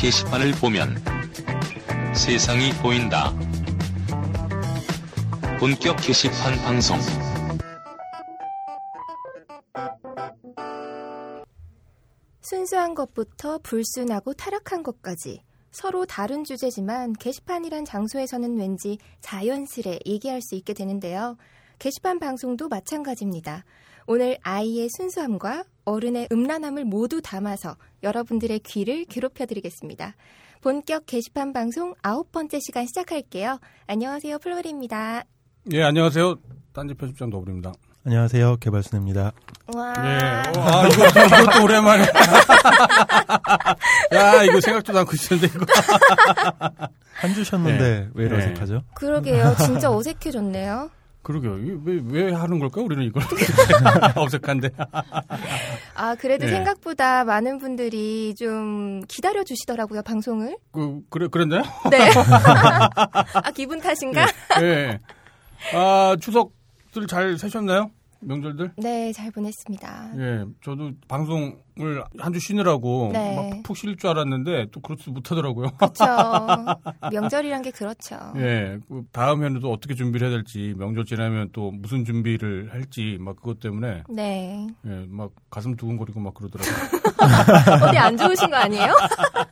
게시판을 보면 세상이 보인다. 본격 게시판 방송. 순수한 것부터 불순하고 타락한 것까지 서로 다른 주제지만 게시판이란 장소에서는 왠지 자연스레 얘기할 수 있게 되는데요. 게시판 방송도 마찬가지입니다. 오늘 아이의 순수함과 어른의 음란함을 모두 담아서 여러분들의 귀를 괴롭혀드리겠습니다. 본격 게시판 방송 아홉 번째 시간 시작할게요. 안녕하세요, 플로리입니다. 예, 안녕하세요. 딴지 편집장 너부립니다. 안녕하세요. 개발순입니다. 와. 예. 어, 아, 이거, 이것도 오랜만에. 야, 이거 생각도 않고 있었는데, 이거. 한 주셨는데 네. 왜 이렇게 네. 어색하죠? 그러게요. 진짜 어색해졌네요. 그러게요. 왜, 왜 하는 걸까, 우리는 이걸? 어색한데. 아, 그래도 네. 생각보다 많은 분들이 좀 기다려 주시더라고요, 방송을. 그, 그래, 그랬나요? 네. 아, 기분 탓인가? 예. 아, 추석들 잘 세셨나요? 명절들? 네, 잘 보냈습니다. 예. 저도 방송을 한 주 쉬느라고 네. 막푹쉴 줄 알았는데 또 그렇지 못하더라고요. 그렇죠. 명절이란 게 그렇죠. 예, 그 다음 해는 또 어떻게 준비를 해야 될지 명절 지나면 또 무슨 준비를 할지 막 그것 때문에 네. 예, 막 가슴 두근거리고 막 그러더라고요. 어디 안 좋으신 거 아니에요?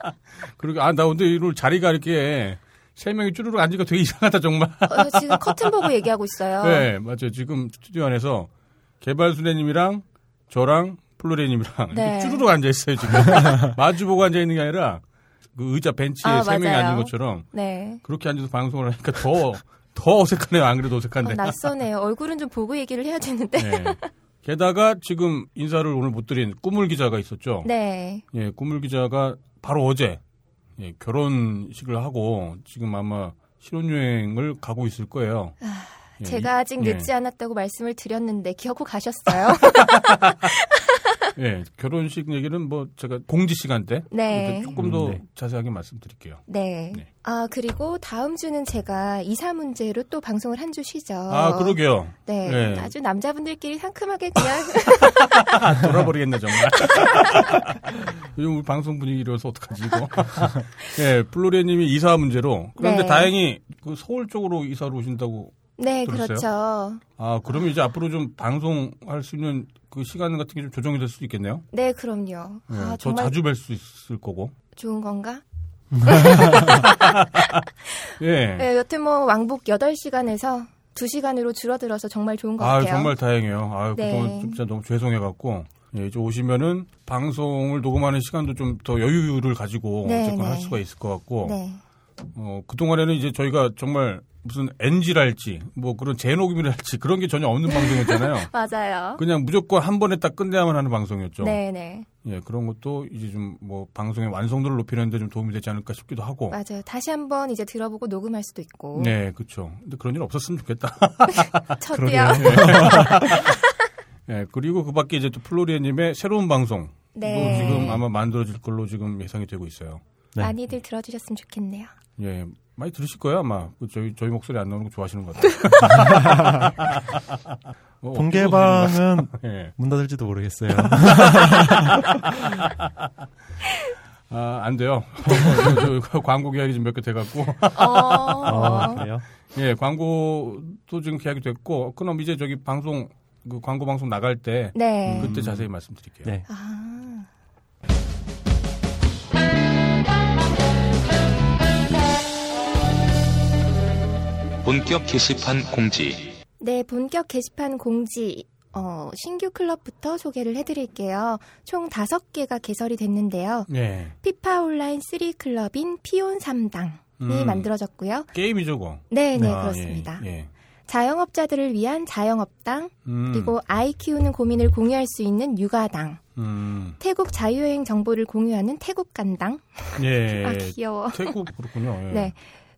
그리고 아 나 근데 이럴 자리가 이렇게 세 명이 쭈르륵 앉으니까 되게 이상하다 정말. 어, 지금 커튼 보고 얘기하고 있어요. 네, 맞아요. 지금 스튜디오 안에서 개발순애님이랑 저랑 플로레님이랑 네. 쭈르륵 앉아 있어요 지금. 마주보고 앉아 있는 게 아니라 그 의자 벤치에 아, 세 명이 맞아요. 앉은 것처럼 네. 그렇게 앉아서 방송을 하니까 더 더 어색하네요. 안 그래도 어, 어색한데. 낯서네요. 얼굴은 좀 보고 얘기를 해야 되는데. 네. 게다가 지금 인사를 오늘 못 드린 꾸물 기자가 있었죠. 네. 예, 꾸물 기자가 바로 어제 예, 결혼식을 하고 지금 아마 신혼여행을 가고 있을 거예요. 예, 제가 아직 이- 늦지 않았다고 말씀을 드렸는데 기억고 가셨어요? 예, 예, 결혼식 얘기는 뭐 제가 공지 시간 때 네. 조금 더 음, 네. 자세하게 말씀드릴게요. 네. 네. 아, 그리고 다음 주는 제가 이사 문제로 또 방송을 한 주 쉬죠. 아, 그러게요. 네. 네. 아주 남자분들끼리 상큼하게 그냥 돌아버리겠네 정말. 요즘 우리 방송 분위기 이러서 어떡하지 이거. 예, 플로리아 님이 이사 문제로 그런데 네. 다행히 그 서울 쪽으로 이사를 오신다고 네, 들었어요? 그렇죠. 아, 그러면 이제 앞으로 좀 방송할 수 있는 그 시간 같은 게 좀 조정이 될 수도 있겠네요. 네, 그럼요. 예, 아, 더 자주 뵐 수 있을 거고. 좋은 건가? 예. 네, 여튼 뭐 왕복 8시간에서 2시간으로 줄어들어서 정말 좋은 것 아, 같아요. 정말 다행이에요. 아, 네. 그동안 진짜 너무 죄송해갖고. 예, 이제 오시면은 방송을 녹음하는 시간도 좀 더 여유를 가지고 네, 어쨌건 네. 할 수가 있을 것 같고. 네. 어, 그동안에는 이제 저희가 정말 무슨 NG랄지 뭐 그런 재녹음이랄지 그런 게 전혀 없는 방송이었잖아요. 맞아요. 그냥 무조건 한 번에 딱 끝내야만 하는 방송이었죠. 네, 네. 예, 그런 것도 이제 좀 뭐 방송의 완성도를 높이는 데 좀 도움이 되지 않을까 싶기도 하고. 맞아요. 다시 한번 이제 들어보고 녹음할 수도 있고. 네, 그렇죠. 근데 그런 일 없었으면 좋겠다. 첫이요. 예, 그리고 그 밖에 이제 또 플로리아 님의 새로운 방송도 네. 지금 아마 만들어질 걸로 지금 예상이 되고 있어요. 네. 많이들 들어주셨으면 좋겠네요. 예, 많이 들으실 거예요, 아마. 그 저희, 저희 목소리 안 나오는 거 좋아하시는 것 같아요. 어, 본개방은 예. 문 닫을지도 모르겠어요. 아, 안 돼요. 광고 계약이 좀 몇 개 돼갖고. 어, 아, 그래요? 예, 광고도 지금 계약이 됐고, 그럼 이제 저기 방송, 그 광고 방송 나갈 때, 네. 그때 자세히 말씀드릴게요. 네. 아, 본격 게시판 공지. 네, 본격 게시판 공지. 어, 신규 클럽부터 소개를 해드릴게요. 총 다섯 개가 개설이 됐는데요. 예. 피파 온라인 3 클럽인 피온 3당이 음. 만들어졌고요. 게임이죠, 그거. 네, 네, 아, 그렇습니다. 예, 예. 자영업자들을 위한 자영업당, 음, 그리고 아이 키우는 고민을 공유할 수 있는 육아당, 음, 태국 자유여행 정보를 공유하는 태국 간당. 예. 아, 귀여워. 태국 그렇군요. 예. 네.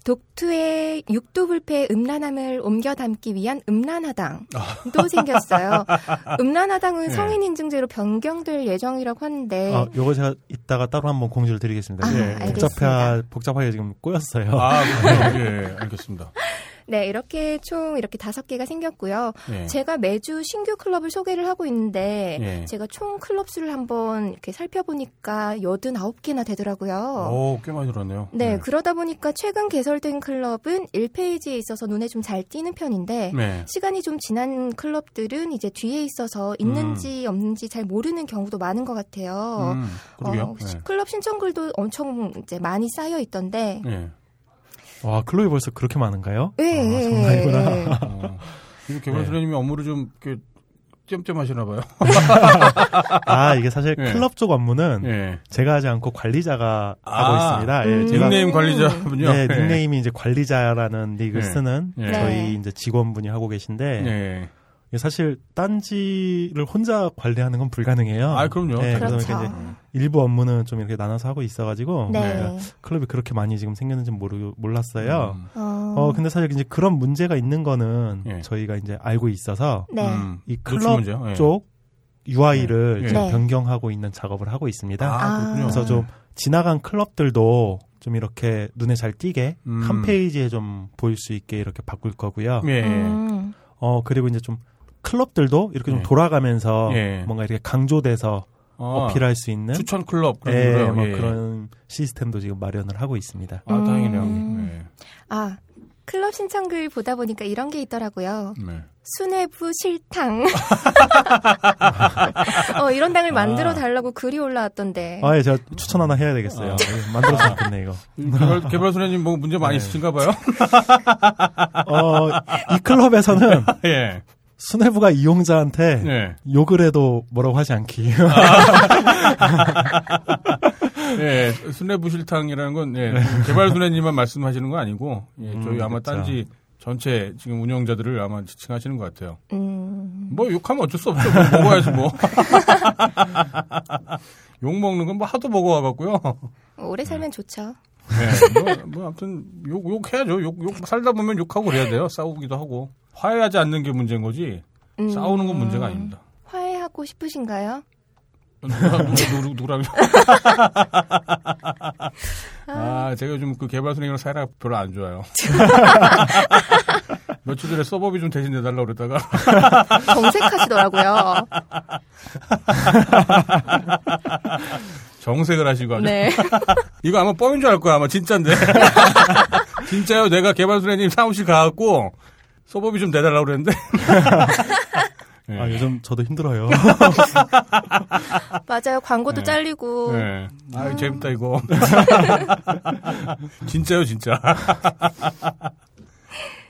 독투의 육두불패 음란함을 옮겨 담기 위한 음란하당도 생겼어요. 음란하당은 네. 성인 인증제로 변경될 예정이라고 하는데 아, 요거 제가 이따가 따로 한번 공지를 드리겠습니다. 아, 이게 예. 복잡해, 복잡하게 지금 꼬였어요. 아, 그래요? 예, 알겠습니다. 네, 이렇게 총 이렇게 다섯 개가 생겼고요. 예. 제가 매주 신규 클럽을 소개를 하고 있는데 예. 제가 총 클럽 수를 한번 이렇게 살펴보니까 89개나 되더라고요. 오, 꽤 많이 들었네요. 네, 그러다 보니까 최근 개설된 클럽은 1페이지에 있어서 눈에 좀 잘 띄는 편인데 네. 시간이 좀 지난 클럽들은 이제 뒤에 있어서 있는지 없는지 잘 모르는 경우도 많은 것 같아요. 음. 어, 클럽 신청글도 엄청 이제 많이 쌓여 있던데. 네. 예. 와, 클럽이 벌써 그렇게 많은가요? 예, 아, 예, 장난이구나. 예. 어. 이거 개발 소장님이 업무를 좀 이렇게 띄엄띄엄 하시나 봐요. 아, 이게 사실 예. 클럽 쪽 업무는 예. 제가 하지 않고 관리자가 아, 하고 있습니다. 예, 음. 제가 닉네임 관리자분요. 네, 닉네임이 이제 관리자라는 닉을 예. 쓰는 예. 저희 네. 이제 직원분이 하고 계신데 예. 사실 딴지를 혼자 관리하는 건 불가능해요. 아, 그럼요. 네, 그렇죠. 그래서 이제 일부 업무는 좀 이렇게 나눠서 하고 있어가지고 네. 제가 클럽이 그렇게 많이 지금 생겼는지 모르 몰랐어요. 음. 어, 어 근데 사실 이제 그런 문제가 있는 거는 예. 저희가 이제 알고 있어서 네. 음. 이 클럽? 예. 쪽 UI를 예. 지금 네. 변경하고 있는 작업을 하고 있습니다. 아, 그렇군요. 그래서 좀 지나간 클럽들도 좀 이렇게 눈에 잘 띄게 음. 한 페이지에 좀 보일 수 있게 이렇게 바꿀 거고요. 예. 음. 어 그리고 이제 좀 클럽들도 이렇게 예. 좀 돌아가면서 예. 뭔가 이렇게 강조돼서 어, 어필할 수 있는 추천 클럽 그런 예. 뭐 예. 그런 시스템도 지금 마련을 하고 있습니다. 아, 다행이네요. 음. 예. 아, 클럽 신청글 보다 보니까 이런 게 있더라고요. 네. 수뇌부 실탕. 어, 이런 당을 만들어 달라고 글이 올라왔던데. 아, 예, 제가 추천 하나 해야 되겠어요. 아. 예, 만들어서 좋겠네, 이거. 개발, 개발 소장님 뭐 문제 많이 네. 있으신가 봐요. 어, 이 클럽에서는 예. 수뇌부가 이용자한테 예. 욕을 해도 뭐라고 하지 않기. 예. 순례부 실탕이라는 건 예. 개발 소장님만 말씀하시는 거 아니고 예. 저희 음, 아마 그렇죠. 딴지 전체 지금 운영자들을 아마 지칭하시는 것 같아요. 음, 뭐 욕하면 어쩔 수 없죠. 뭐 먹어야지 뭐. 욕 먹는 건 뭐 하도 먹어와갖고요. 오래 살면 좋죠. 네, 뭐, 뭐 아무튼 욕 욕해야죠. 욕, 욕 살다 보면 욕하고 그래야 돼요. 싸우기도 하고 화해하지 않는 게 문제인 거지. 음, 싸우는 건 문제가 아닙니다. 화해하고 싶으신가요? 누구 누구 누구랑 아 제가 요즘 그 개발 선생님이랑 사이가 별로 안 좋아요. 며칠 전에 서버비 좀 대신 내달라고 그랬다가 정색하시더라고요. 정색을 하시고 아주 네. 이거 아마 뻥인 줄 알 거야 아마 진짜인데 진짜요 내가 개발 선생님 사무실 가갖고 서버비 좀 내달라고 그랬는데 네. 아, 요즘 저도 힘들어요. 맞아요. 광고도 네. 잘리고. 네. 아 재밌다 이거 진짜요 진짜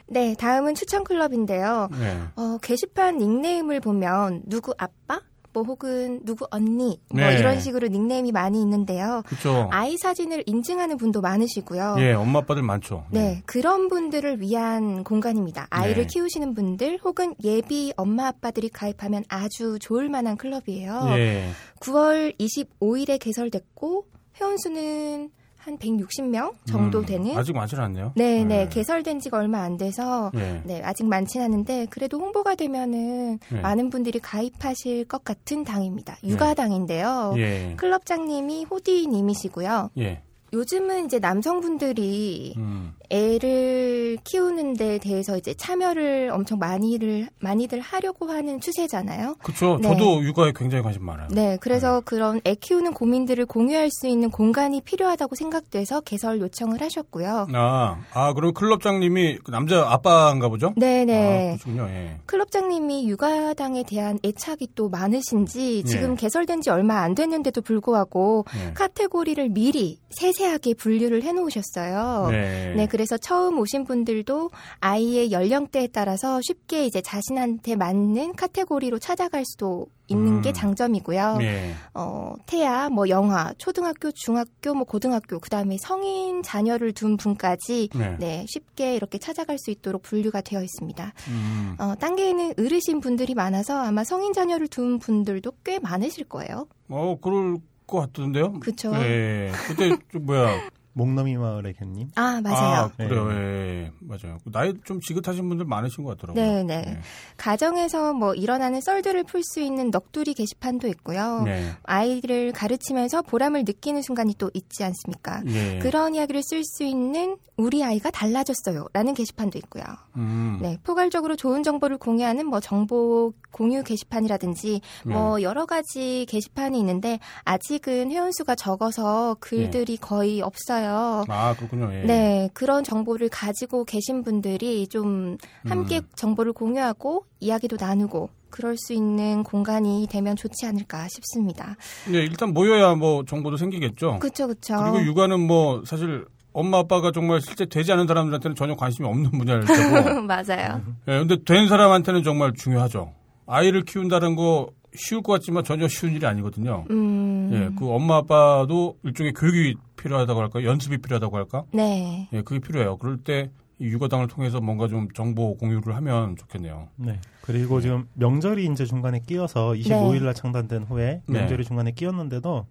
네, 다음은 추천 클럽인데요. 네. 어, 게시판 닉네임을 보면 누구 아빠? 뭐 혹은 누구 언니? 뭐 네. 이런 식으로 닉네임이 많이 있는데요. 그렇죠 아이 사진을 인증하는 분도 많으시고요. 예 엄마 아빠들 많죠 네, 그런 분들을 위한 공간입니다. 아이를 네. 키우시는 분들 혹은 예비 엄마 아빠들이 가입하면 아주 좋을 만한 클럽이에요. 예. 9월 25일에 개설됐고 회원 수는 한 160명 정도 음, 되는 아직 많지 않네요. 네, 네. 네. 개설된 지가 얼마 안 돼서 예. 네, 아직 많진 않은데 그래도 홍보가 되면은 네. 많은 분들이 가입하실 것 같은 당입니다. 육아당인데요. 예. 클럽장님이 호디님이시고요. 예. 요즘은 이제 남성분들이 음. 애를 키우는 데 대해서 이제 참여를 엄청 많이를 많이들 하려고 하는 추세잖아요. 그렇죠. 네. 저도 육아에 굉장히 관심 많아요. 네, 그래서 그런 애 키우는 고민들을 공유할 수 있는 공간이 필요하다고 생각돼서 개설 요청을 하셨고요. 아, 아, 그리고 클럽장님이 그 남자 아빠인가 보죠? 네, 아, 네. 그렇군요. 예. 클럽장님이 육아당에 대한 애착이 또 많으신지 지금 예. 개설된 지 얼마 안 됐는데도 불구하고 예. 카테고리를 미리 세세하게 분류를 해 놓으셨어요. 네. 네, 그래서 처음 오신 분들도 아이의 연령대에 따라서 쉽게 이제 자신한테 맞는 카테고리로 찾아갈 수도 있는 음. 게 장점이고요. 예. 어, 태아, 뭐 영아, 초등학교, 중학교, 뭐 고등학교, 그다음에 성인 자녀를 둔 분까지 네. 네, 쉽게 이렇게 찾아갈 수 있도록 분류가 되어 있습니다. 음. 어, 단계에는 어르신 분들이 많아서 아마 성인 자녀를 둔 분들도 꽤 많으실 거예요. 어, 그럴 것 같던데요? 그쵸? 예. 그때 좀 뭐야 목넘이 마을의 개님. 아, 맞아요. 아, 그래요. 예, 예, 맞아요. 나이 좀 지긋하신 분들 많으신 것 같더라고요. 네, 네. 가정에서 뭐 일어나는 썰들을 풀 수 있는 넋두리 게시판도 있고요. 네. 아이를 가르치면서 보람을 느끼는 순간이 또 있지 않습니까? 예. 그런 이야기를 쓸 수 있는 우리 아이가 달라졌어요. 라는 게시판도 있고요. 음. 네, 포괄적으로 좋은 정보를 공유하는 뭐 정보 공유 게시판이라든지 네. 뭐 여러 가지 게시판이 있는데 아직은 회원수가 적어서 글들이 거의 없어요. 아, 그렇군요. 예. 네, 그런 정보를 가지고 계신 분들이 좀 함께 음. 정보를 공유하고 이야기도 나누고 그럴 수 있는 공간이 되면 좋지 않을까 싶습니다. 네, 일단 모여야 뭐 정보도 생기겠죠. 그쵸, 그쵸. 그리고 육아는 뭐 사실 엄마 아빠가 정말 실제 되지 않은 사람들한테는 전혀 관심이 없는 분야일 테고. 맞아요. 예, 근데 된 사람한테는 정말 중요하죠. 아이를 키운다는 거 쉬울 것 같지만 전혀 쉬운 일이 아니거든요. 음, 예, 그 엄마 아빠도 일종의 교육이 필요하다고 할까, 연습이 필요하다고 할까, 네. 예, 그게 필요해요. 그럴 때이 육아당을 통해서 뭔가 좀 정보 공유를 하면 좋겠네요. 네. 그리고 지금 명절이 이제 중간에 끼어서 25일 날 창단된 후에 네. 명절이 중간에 끼었는데도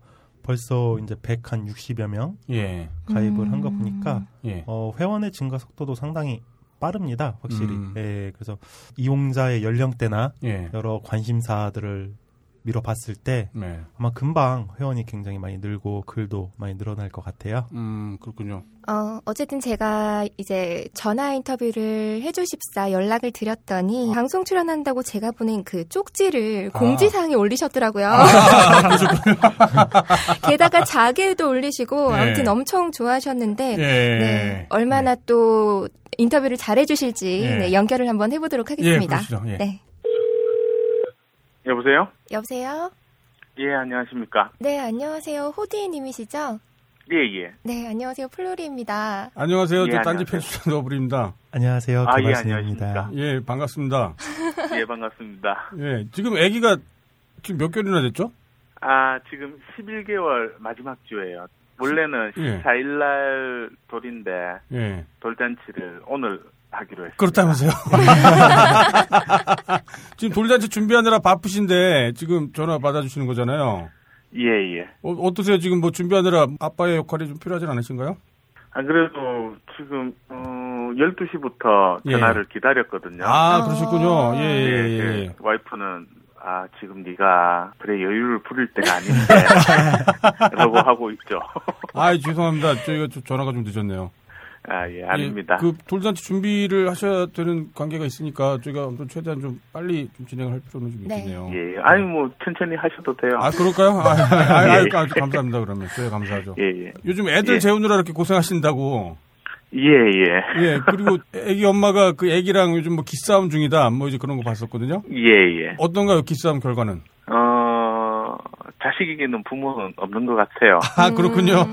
벌써 이제 100한 60여 명 예, 가입을 한거 음. 보니까 예, 어, 회원의 증가 속도도 상당히 빠릅니다. 확실히. 음. 예, 그래서 이용자의 연령대나 예, 여러 관심사들을 밀어봤을 때 네, 아마 금방 회원이 굉장히 많이 늘고 글도 많이 늘어날 것 같아요. 음, 그렇군요. 어, 어쨌든 제가 이제 전화 인터뷰를 해주십사 연락을 드렸더니 방송 출연한다고 제가 보낸 그 쪽지를 아. 공지사항에 올리셨더라고요. 게다가 자기도 올리시고 네. 아무튼 엄청 좋아하셨는데 예, 네, 얼마나 또 인터뷰를 잘 해주실지 예. 네, 연결을 한번 해보도록 예, 하겠습니다. 예. 네, 여보세요? 여보세요. 예, 안녕하십니까? 네, 안녕하세요. 호디님이시죠? 예, 예. 네, 안녕하세요. 플로리입니다. 안녕하세요. 예, 저 딴지. 편집장 너부립니다. 안녕하세요. 아, 예. 안녕하십니까. 예, 반갑습니다. 예, 반갑습니다. 예, 지금 아기가 지금 몇 개월이나 됐죠? 아, 지금 11개월 마지막 주예요. 원래는 예. 14일날 돌인데 예. 돌잔치를 오늘 하기로 했습니다. 그렇다면서요. 지금 돌잔치 준비하느라 바쁘신데 지금 전화 받아주시는 거잖아요. 예, 예. 어, 떠세요 지금 뭐 준비하느라 아빠의 역할이 좀 필요하진 않으신가요? 안 그래도 지금 어, 12시부터 예. 전화를 기다렸거든요. 아, 그러시군요. 예, 예, 예, 예. 예. 와이프는 아, 지금 네가 그래 여유를 부릴 때가 아닌데 라고 하고 있죠. 아, 죄송합니다. 저희가 좀 전화가 좀 늦었네요. 아, 예, 아닙니다. 예, 그 돌잔치 준비를 하셔야 되는 관계가 있으니까 저희가 아무튼 최대한 좀 빨리 좀 진행을 할 필요는 좀 네. 있겠네요. 예, 예. 아니 뭐 천천히 하셔도 돼요. 아, 그럴까요? 아, 아, 아, 아, 예. 아주 감사합니다, 그러면. 저희 감사하죠. 예, 예. 요즘 애들 예. 재우느라 이렇게 고생하신다고. 예, 예. 예, 그리고 애기 엄마가 그 애기랑 요즘 뭐 기싸움 중이다. 뭐 이제 그런 거 봤었거든요. 예, 예. 어떤가요, 기싸움 결과는? 어, 자식에게는 부모는 없는 것 같아요. 아, 그렇군요.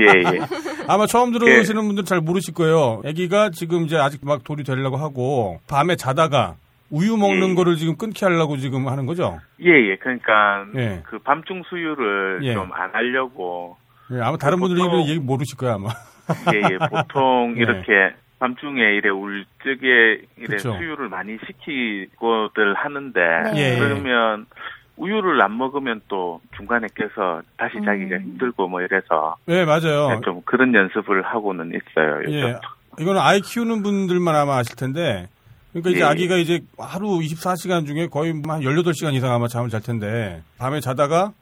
예, 예. 아마 처음 들으시는 분들 잘 모르실 거예요. 애기가 지금 이제 아직 막 돌이 되려고 하고, 밤에 자다가 우유 먹는 예. 거를 지금 끊게 하려고 지금 하는 거죠? 예, 예. 그러니까 예. 그 밤중 수유를 예. 좀안 하려고 예, 아마 다른 분들이 보통- 이거 얘기 모르실 거예요, 아마. 예, 예. 보통 예. 이렇게 밤중에 이래 울 적에 이래 그쵸. 수유를 많이 시키고들 하는데 네. 예. 그러면 우유를 안 먹으면 또 중간에 깨서 다시 음. 자기가 힘들고 뭐 이래서 예, 맞아요. 좀 그런 연습을 하고는 있어요. 요즘. 예. 이거는 아이 키우는 분들만 아마 아실 텐데, 그러니까 이제 예. 아기가 이제 하루 24시간 중에 거의 뭐한 18시간 이상 아마 잠을 잘 텐데, 밤에 자다가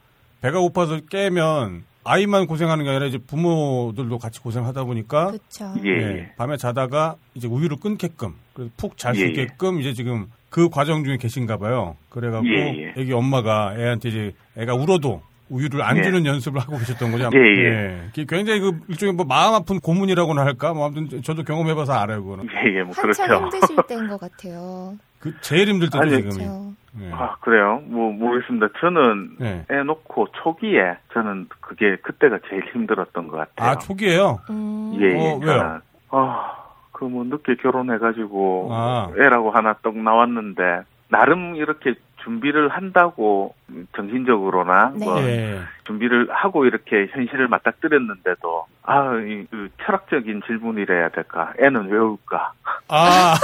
배가 고파서 깨면 아이만 고생하는 게 아니라 이제 부모들도 같이 고생하다 보니까, 그렇죠. 예, 예, 예. 밤에 자다가 이제 우유를 끊게끔, 푹 잘수 예, 예. 있게끔 이제 지금 그 과정 중에 계신가 봐요. 그래갖고 예, 예. 애기 엄마가 애한테 이제 애가 울어도 우유를 안 예. 주는 연습을 하고 계셨던 거죠. 예, 예. 그게 굉장히 그 일종의 뭐 마음 아픈 고문이라고나 할까? 뭐 아무튼 저도 경험해봐서 알아요, 그거는. 예, 예, 뭐 그렇죠. 힘드실 때인 것 같아요. 그 제일 힘들 때죠, 아니, 지금이. 그렇죠. 예. 아, 그래요? 뭐, 모르겠습니다. 저는 예. 애 놓고 초기에 저는 그게 그때가 제일 힘들었던 것 같아요. 아, 초기에요? 음, 예, 예. 어, 왜요? 저는, 아, 그 뭐 늦게 결혼해가지고 아. 애라고 하나 떡 나왔는데 나름 이렇게 준비를 한다고 정신적으로나 네. 뭐 예. 준비를 하고 이렇게 현실을 맞닥뜨렸는데도 아, 이, 그 철학적인 질문이라 야 될까? 애는 왜 울까? 아,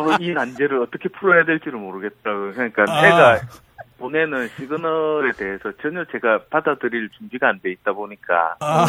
어, 이 난제를 어떻게 풀어야 될지를 모르겠다고. 그러니까 아. 애가 보내는 시그널에 대해서 전혀 제가 받아들일 준비가 안 돼 있다 보니까 아,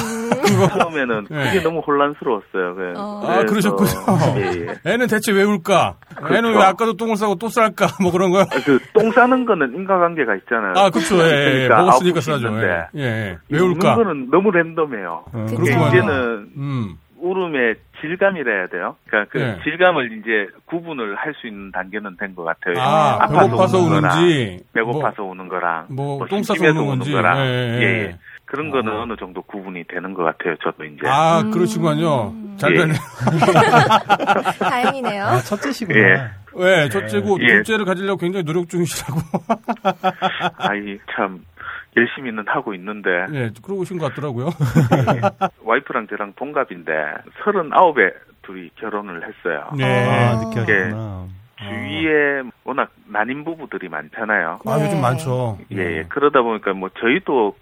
처음에는 네. 그게 너무 혼란스러웠어요. 그- 어. 아, 그래서- 그러셨군요. 예, 예. 애는 대체 왜 울까? 애는 그렇죠. 왜 아까도 똥을 싸고 또 쌀까? 뭐 그런 거요? 그똥 싸는 거는 인과관계가 있잖아요. 아, 그쵸. 예, 예. 그러니까 먹었으니까 싸죠. 예. 예, 예. 왜 울까? 거는 너무 랜덤해요. 어, 그쵸. 그렇구만요. 이제는 음. 울음의 질감이라 해야 돼요. 그러니까 그 네. 질감을 이제 구분을 할 수 있는 단계는 된 것 같아요. 아, 아파서 배고파서 우는 거나 우는지. 배고파서 우는 거랑 뭐, 뭐똥 싸서 우는 건지. 거랑 예, 예, 예, 예. 예. 그런 거는 어. 어느 정도 구분이 되는 것 같아요. 저도 이제. 아, 음. 그러시군요. 잘 예. 되네. 다행이네요. 아, 첫째시구나. 예. 왜, 첫째고, 예. 둘째를 가지려고 굉장히 노력 중이시라고. 아이 참 열심히는 하고 있는데 예, 그러고 오신 것 같더라고요. 와이프랑 저랑 동갑인데 서른아홉에 둘이 결혼을 했어요. 네. 아, 늦게 하셨구나. 주위에 워낙 난임 부부들이 많잖아요. 아, 요즘 네. 많죠. 예, 예. 그러다 보니까 뭐 저희도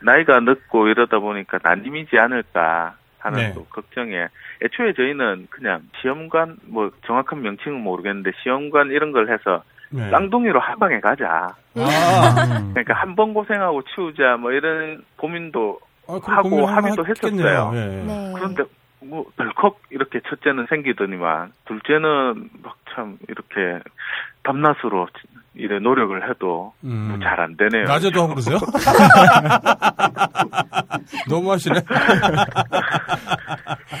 나이가 늦고 이러다 보니까 난임이지 않을까 하는 네. 또 걱정에 애초에 저희는 그냥 시험관 뭐 정확한 명칭은 모르겠는데 시험관 이런 걸 해서 네. 쌍둥이로 한 방에 가자. 아, 음. 그러니까 한 번 고생하고 치우자 뭐 이런 고민도 아, 하고 합의도. 했었어요. 예. 네. 그런데 뭐 덜컥 이렇게 첫째는 생기더니만 둘째는 막 참 이렇게 밤낮으로 이래 노력을 해도 음. 잘 안 되네요. 낮에도 하고 그러세요? 너무 하시네.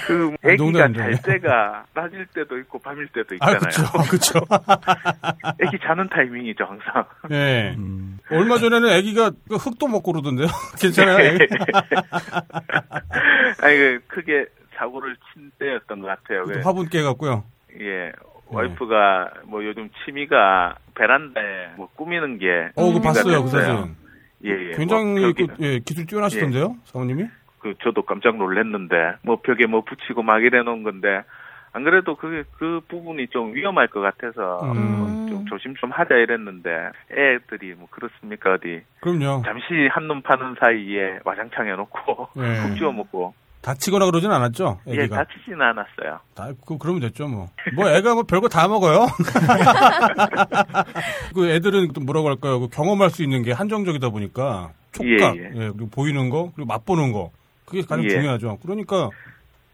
그 아, 애기가 농담입니다. 잘 때가 낮일 때도 있고 밤일 때도 아, 있잖아요. 그쵸, 그쵸. 애기 자는 타이밍이죠 항상. 예. 음. 얼마 전에는 아기가 그 흙도 먹고 그러던데요? 괜찮아요? 네. 아니 그 크게 사고를 친 때였던 것 같아요. 그, 화분 깨갖고요. 예. 와이프가 뭐 요즘 취미가 베란다에 뭐 꾸미는 게 어, 취미가 봤어요, 그 됐어요. 사진. 예, 예. 굉장히 뭐 그, 예, 기술 뛰어나시던데요? 사모님이? 그 저도 깜짝 놀랐는데 뭐 벽에 뭐 붙이고 막 이래 놓은 건데 안 그래도 그게 그 부분이 좀 위험할 것 같아서 음. 뭐좀 조심 좀 하자 이랬는데 애들이 뭐 그렇습니까 어디 그럼요. 잠시 한눈 파는 사이에 와장창 해놓고 예. 푹 쥐어 먹고 다치거나 그러진 않았죠? 예 애기가. 다치지는 않았어요. 다, 그, 그러면 됐죠, 뭐. 뭐, 애가 뭐 별거 다 먹어요. 그 애들은 또 뭐라고 할까요? 그 경험할 수 있는 게 한정적이다 보니까 촉각, 예, 예, 예. 그리고 보이는 거, 그리고 맛보는 거. 그게 가장 예. 중요하죠. 그러니까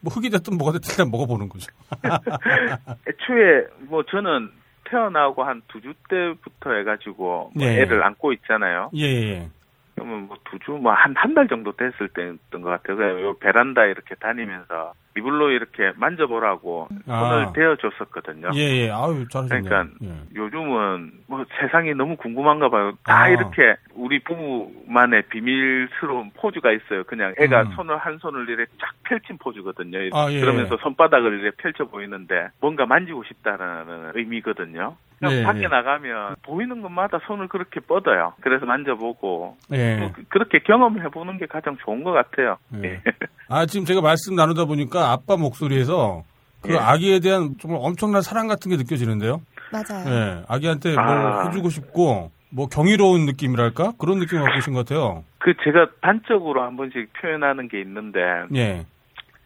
뭐 흙이 됐든 뭐가 됐든 일단 먹어보는 거죠. 애초에 뭐 저는 태어나고 한 두 주 때부터 해가지고 뭐 예. 애를 안고 있잖아요. 예, 예. 그러면 뭐 두 주 뭐 한 한 달 정도 됐을 때였던 것 같아요. 그냥 요 베란다 이렇게 다니면서 이불로 이렇게 만져보라고 아. 손을 대어줬었거든요. 예, 예. 아유, 잘하셨네요. 그러니까 예. 요즘은 뭐 세상이 너무 궁금한가 봐요. 다 아. 이렇게 우리 부부만의 비밀스러운 포즈가 있어요. 그냥 애가 음. 손을 한 손을 이렇게 쫙 펼친 포즈거든요. 아, 예. 그러면서 손바닥을 이렇게 펼쳐 보이는데 뭔가 만지고 싶다라는 의미거든요. 그냥 예, 밖에 예. 나가면 보이는 것마다 손을 그렇게 뻗어요. 그래서 만져보고 예. 뭐 그- 그렇게 경험해 보는 게 가장 좋은 것 같아요. 예. 예. 아, 지금 제가 말씀 나누다 보니까 아빠 목소리에서 그 예. 아기에 대한 정말 엄청난 사랑 같은 게 느껴지는데요. 맞아요. 예. 아기한테 뭘 아. 해주고 싶고, 뭐 경이로운 느낌이랄까? 그런 느낌을 갖고 계신 것 같아요. 그 제가 단적으로 한 번씩 표현하는 게 있는데 예.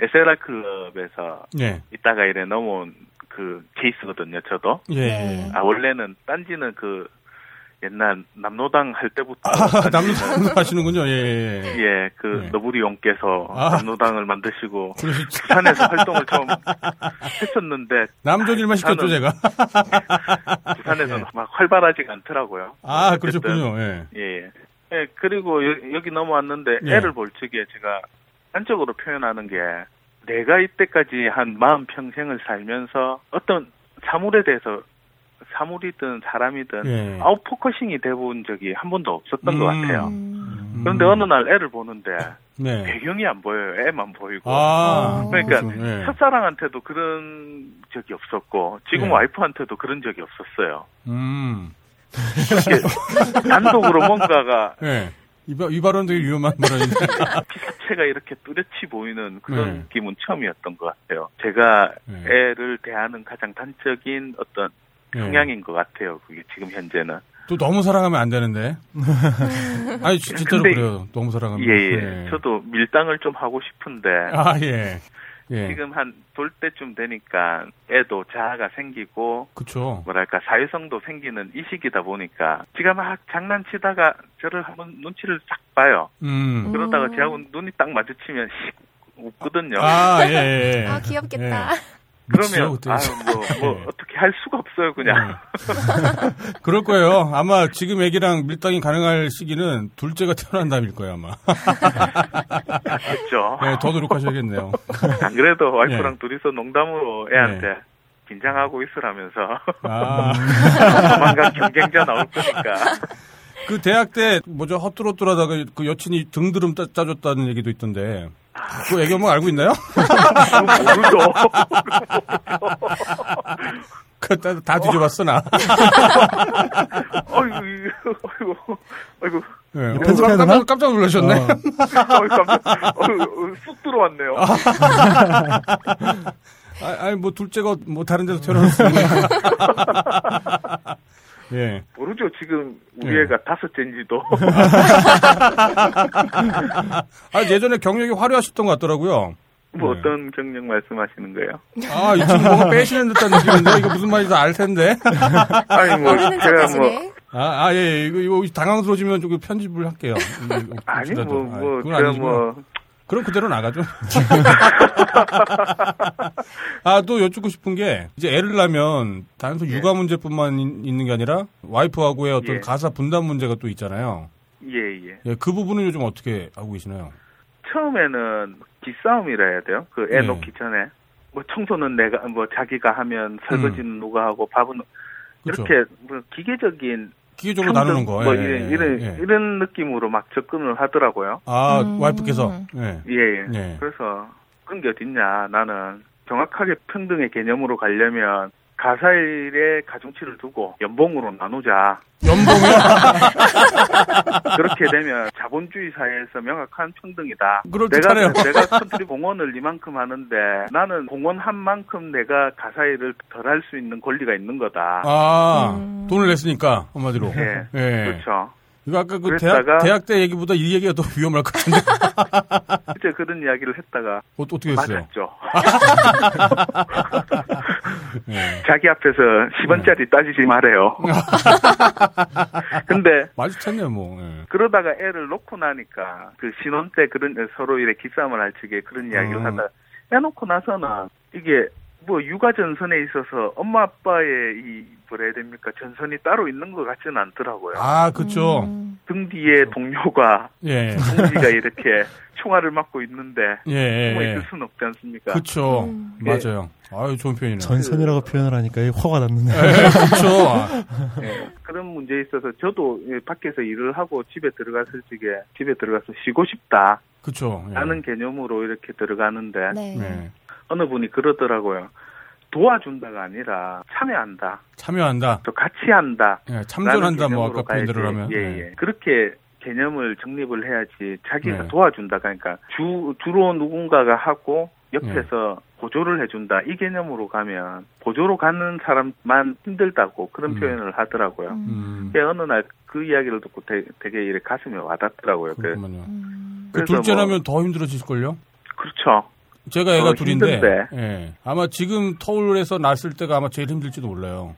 SLR 클럽에서 예. 이따가 이래 넘어온 그 케이스거든요. 저도 예. 네. 예. 아 원래는 딴지는 그 옛날 남로당 할 때부터 아, 남도 하시는군요. 예, 예. 예. 예, 그 예. 너부리 형께서 아. 남로당을 만드시고 부산에서 활동을 좀 했었는데 남 좋은 일만 시켰죠, 제가. 부산에서는 예. 막 활발하지가 않더라고요. 아, 어쨌든, 그러셨군요. 예. 예, 예. 예, 그리고 여, 기 넘어왔는데 예. 애를 볼 적에 제가 한적으로 표현하는 게 내가 이때까지 한 마음 평생을 살면서 어떤 사물에 대해서 사물이든 사람이든 예. out focusing이 돼본 적이 한 번도 없었던 것 음. 같아요. 음. 그런데 어느 날 애를 보는데 네. 배경이 안 보여요. 애만 보이고. 아, 그러니까 그렇죠. 예. 첫사랑한테도 그런 적이 없었고 지금 예. 와이프한테도 그런 적이 없었어요. 음. 단독으로 뭔가가 예. 이, 바- 이 발언 되게 위험한 발언인데. 피사체가 이렇게 뚜렷이 보이는 그런 네. 느낌은 처음이었던 것 같아요. 제가 네. 애를 대하는 가장 단적인 어떤 예. 성향인 것 같아요. 그게 지금 현재는. 또 너무 사랑하면 안 되는데. 아니, 지- 진짜로 근데- 그래요. 너무 사랑하면. 예, 예. 저도 밀당을 좀 하고 싶은데 아, 예. 예. 지금 한 돌 때쯤 되니까 애도 자아가 생기고 그쵸. 뭐랄까 사회성도 생기는 이 시기다 보니까 지가 막 장난치다가 저를 한번 눈치를 싹 봐요. 음. 그러다가 음. 제하고 눈이 딱 마주치면 씩 웃거든요. 아, 예, 예. 예. 아, 귀엽겠다. 미치죠, 그러면. 아유 뭐, 뭐 예. 어떻게 할 수가 없어요 그냥. 그럴 거예요. 아마 지금 애기랑 밀당이 가능할 시기는 둘째가 태어난 다음일 거예요, 아마. 그렇죠. 네, 더 노력하셔야겠네요. 안 그래도 와이프랑 예. 둘이서 농담으로 애한테 긴장하고 있으라면서 아, 조만간 경쟁자 나올 거니까. 그 대학 때 뭐죠 헛뚜러뚜러다가 그 여친이 등드름 짜, 짜줬다는 얘기도 있던데. 그 애기 엄마 알고 있나요? 모르죠. 그다 다 뒤져봤어 나. 어이구, 어이구, 어이구, 네. 편집해야 깜짝, 되나? 깜짝 놀라셨네. 어. 어이구, 깜짝, 어이구, 쑥 들어왔네요. 아, 아니 뭐 둘째가 뭐 다른 데서 태어났으니까. 예. 모르죠. 지금 우리 예. 애가 다섯째인지도. 아 예전에 경력이 화려하셨던 것 같더라고요. 뭐 네. 어떤 경력 말씀하시는 거예요? 아, 이 친구 뭔가 빼시는 듯한 느낌인데 이거 무슨 말인지 알 텐데. 아니 뭐 제가 뭐. 아, 아, 예, 예. 이거, 이거 당황스러워지면 좀 편집을 할게요. 음, 아니. 뭐 아, 뭐 그건 제가 아니지만. 뭐 그럼 그대로 나가죠. 아, 또 여쭙고 싶은 게, 이제 애를 낳으면, 단순 예. 육아 문제뿐만 있- 있는 게 아니라, 와이프하고의 어떤 예. 가사 분담 문제가 또 있잖아요. 예, 예. 예, 그 부분은 요즘 어떻게 하고 계시나요? 처음에는 기싸움이라 해야 돼요. 그애 예. 놓기 전에. 뭐 청소는 내가 뭐 자기가 하면 설거지는 누가 하고 밥은 음. 그쵸. 이렇게 뭐 기계적인 기계적으로 평등 나누는 거. 뭐 예, 이런 예, 이런 예. 이런 느낌으로 막 접근을 하더라고요. 아, 음. 와이프께서. 예. 예, 예. 예. 그래서 그런 게 어딨냐. 나는 정확하게 평등의 개념으로 가려면 가사일에 가중치를 두고 연봉으로 나누자. 연봉이요? 그렇게 되면 자본주의 사회에서 명확한 평등이다. 내가 내가 contri 공헌을 이만큼 하는데 나는 공헌한 만큼 내가 가사일을 덜 할 수 있는 권리가 있는 거다. 아, 음. 돈을 냈으니까, 한마디로. 예. 예. 그렇죠. 이거 아까 그 그랬다가- 대학, 대학 때 얘기보다 이 얘기가 더 위험할 것 같은데. 실제 그런 이야기를 했다가 어, 어떻게 됐어요? 맞았죠. 예. 자기 앞에서 10원짜리 따지지 말아요. 근데 마주쳤네요, 뭐. 예. 그러다가 애를 놓고 나니까 그 신혼 때 그런 서로 이래 기싸움을 할 적에 그런 이야기를 음. 하다 애 놓고 나서는 이게 뭐 육아 전선에 있어서 엄마 아빠의 이 뭐라 해야 됩니까 전선이 따로 있는 것 같지는 않더라고요. 아, 그쵸. 음. 등 뒤에 동료가 예. 동지가 이렇게 총알을 맞고 있는데 예, 예, 숨어 예. 있을 수는 없지 않습니까? 그쵸. 음. 맞아요. 아유, 좋은 표현이네요. 전선이라고 표현을 하니까 화가 났는데. 예, 그쵸. 아, 예, 그런 문제에 있어서 저도 예, 밖에서 일을 하고 집에 들어갔을 적에 집에 들어가서 쉬고 싶다. 그쵸. 예. 라는 개념으로 이렇게 들어가는데 네. 네. 어느 분이 그러더라고요. 도와준다가 아니라 참여한다. 참여한다. 또 같이 한다. 예, 참전한다, 뭐, 아까 표현대로. 하면. 예, 예. 예. 그렇게 개념을 정립을 해야지 자기가 네. 도와준다. 그러니까 주, 주로 누군가가 하고 옆에서 네. 보조를 해준다. 이 개념으로 가면 보조로 가는 사람만 힘들다고 그런 음. 표현을 하더라고요. 음, 근데 어느 날 그 이야기를 듣고 되게, 되게 이렇게 가슴에 와닿더라고요. 그, 그렇군요. 음. 그 둘째라면 뭐- 더 힘들어지실걸요? 그렇죠. 제가 애가 어, 둘인데, 힘든데. 예. 아마 지금 터울에서 낳았을 때가 아마 제일 힘들지도 몰라요.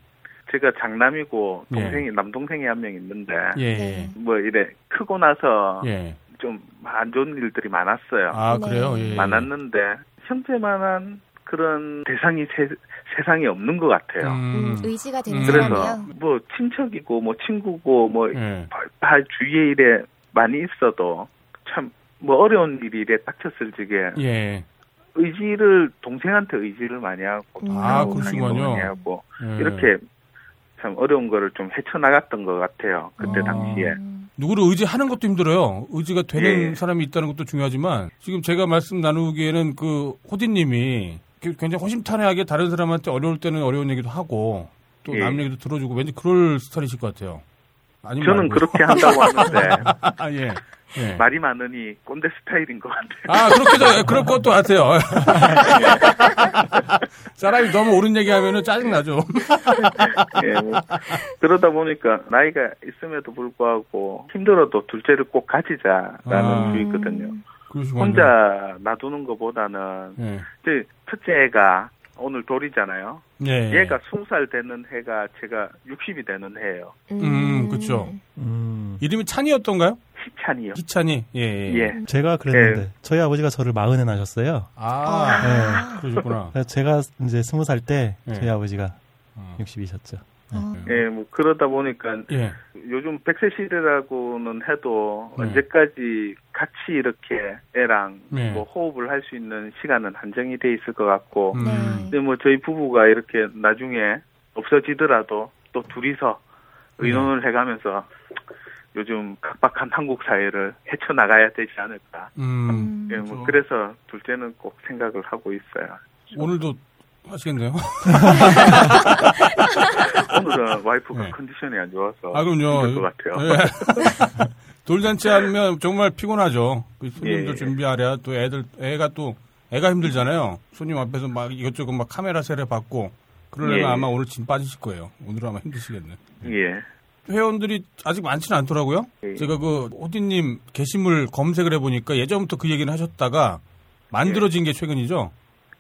제가 장남이고 예. 동생이 남동생이 한 명 있는데 예, 네. 뭐 이래 크고 나서 예. 예. 좀안 좋은 일들이 많았어요. 아, 네. 그래요? 예. 많았는데 형제만한 그런 대상이 세, 세상에 없는 것 같아요. 음, 음, 의지가 되는 음. 그래서 사람이요. 뭐 친척이고 뭐 친구고 뭐 예. 다 주위에 이래 많이 있어도 참 뭐 어려운 일이 이래 닥쳤을 적에 예. 의지를 동생한테 의지를 많이 하고 음. 아. 상의도 많이 하고 예. 이렇게 참 어려운 거를 좀 헤쳐나갔던 것 같아요. 그때 아. 당시에. 음. 누구를 의지하는 것도 힘들어요. 의지가 되는 예. 사람이 있다는 것도 중요하지만 지금 제가 말씀 나누기에는 그 호디님이 굉장히 허심탄회하게 다른 사람한테 어려울 때는 어려운 얘기도 하고 또 예. 남 얘기도 들어주고 왠지 그럴 스타일이실 것 같아요. 저는 말고요. 그렇게 한다고 하는데 아, 예. 예. 말이 많으니 꼰대 스타일인 것 같아요. 아, 그렇게도, 그럴 것도 같아요. 사람이 너무 옳은 얘기 하면은 짜증나죠. 예, 뭐 그러다 보니까 나이가 있음에도 불구하고 힘들어도 둘째를 꼭 가지자라는 아. 주의거든요. 혼자 놔두는 것보다는 예. 이제 첫째 애가 오늘 돌이잖아요. 예. 예. 얘가 20살 되는 해가 제가 60이 되는 해예요. 음, 그쵸. 음. 이름이 찬이었던가요? 희찬이요. 희찬이. 예. 예. 예. 제가 그랬는데 저희 아버지가 저를 마흔에 낳으셨어요. 아, 그러셨구나. 그래서 제가 이제 스무 살때 네. 저희 아버지가 어. 60이셨죠. 어. 예, 뭐 그러다 보니까 예. 요즘 100세 시대라고는 해도 네. 언제까지 같이 이렇게 애랑 네. 뭐 호흡을 할 수 있는 시간은 한정이 돼 있을 것 같고 음. 네. 근데 뭐 저희 부부가 이렇게 나중에 없어지더라도 또 둘이서 네. 의논을 해가면서 요즘 각박한 한국 사회를 헤쳐나가야 되지 않을까. 음. 예, 뭐 그렇죠. 그래서 둘째는 꼭 생각을 하고 있어요. 오늘도 하시겠네요? 오늘은 와이프가 네. 컨디션이 안 좋아서 아, 그럼요. 것 같아요. 예. 돌잔치 하면 정말 피곤하죠. 그 손님들 예, 예. 준비하랴 또 애들 애가 또 애가 힘들잖아요. 손님 앞에서 막 이것저것 막 카메라 세례 받고 그러려면 예, 예. 아마 오늘 진 빠지실 거예요. 오늘은 아마 힘드시겠네. 예. 회원들이 아직 많지는 않더라고요. 예. 제가 그 호디님 게시물 검색을 해보니까 예전부터 그 얘기는 하셨다가 만들어진 게 최근이죠.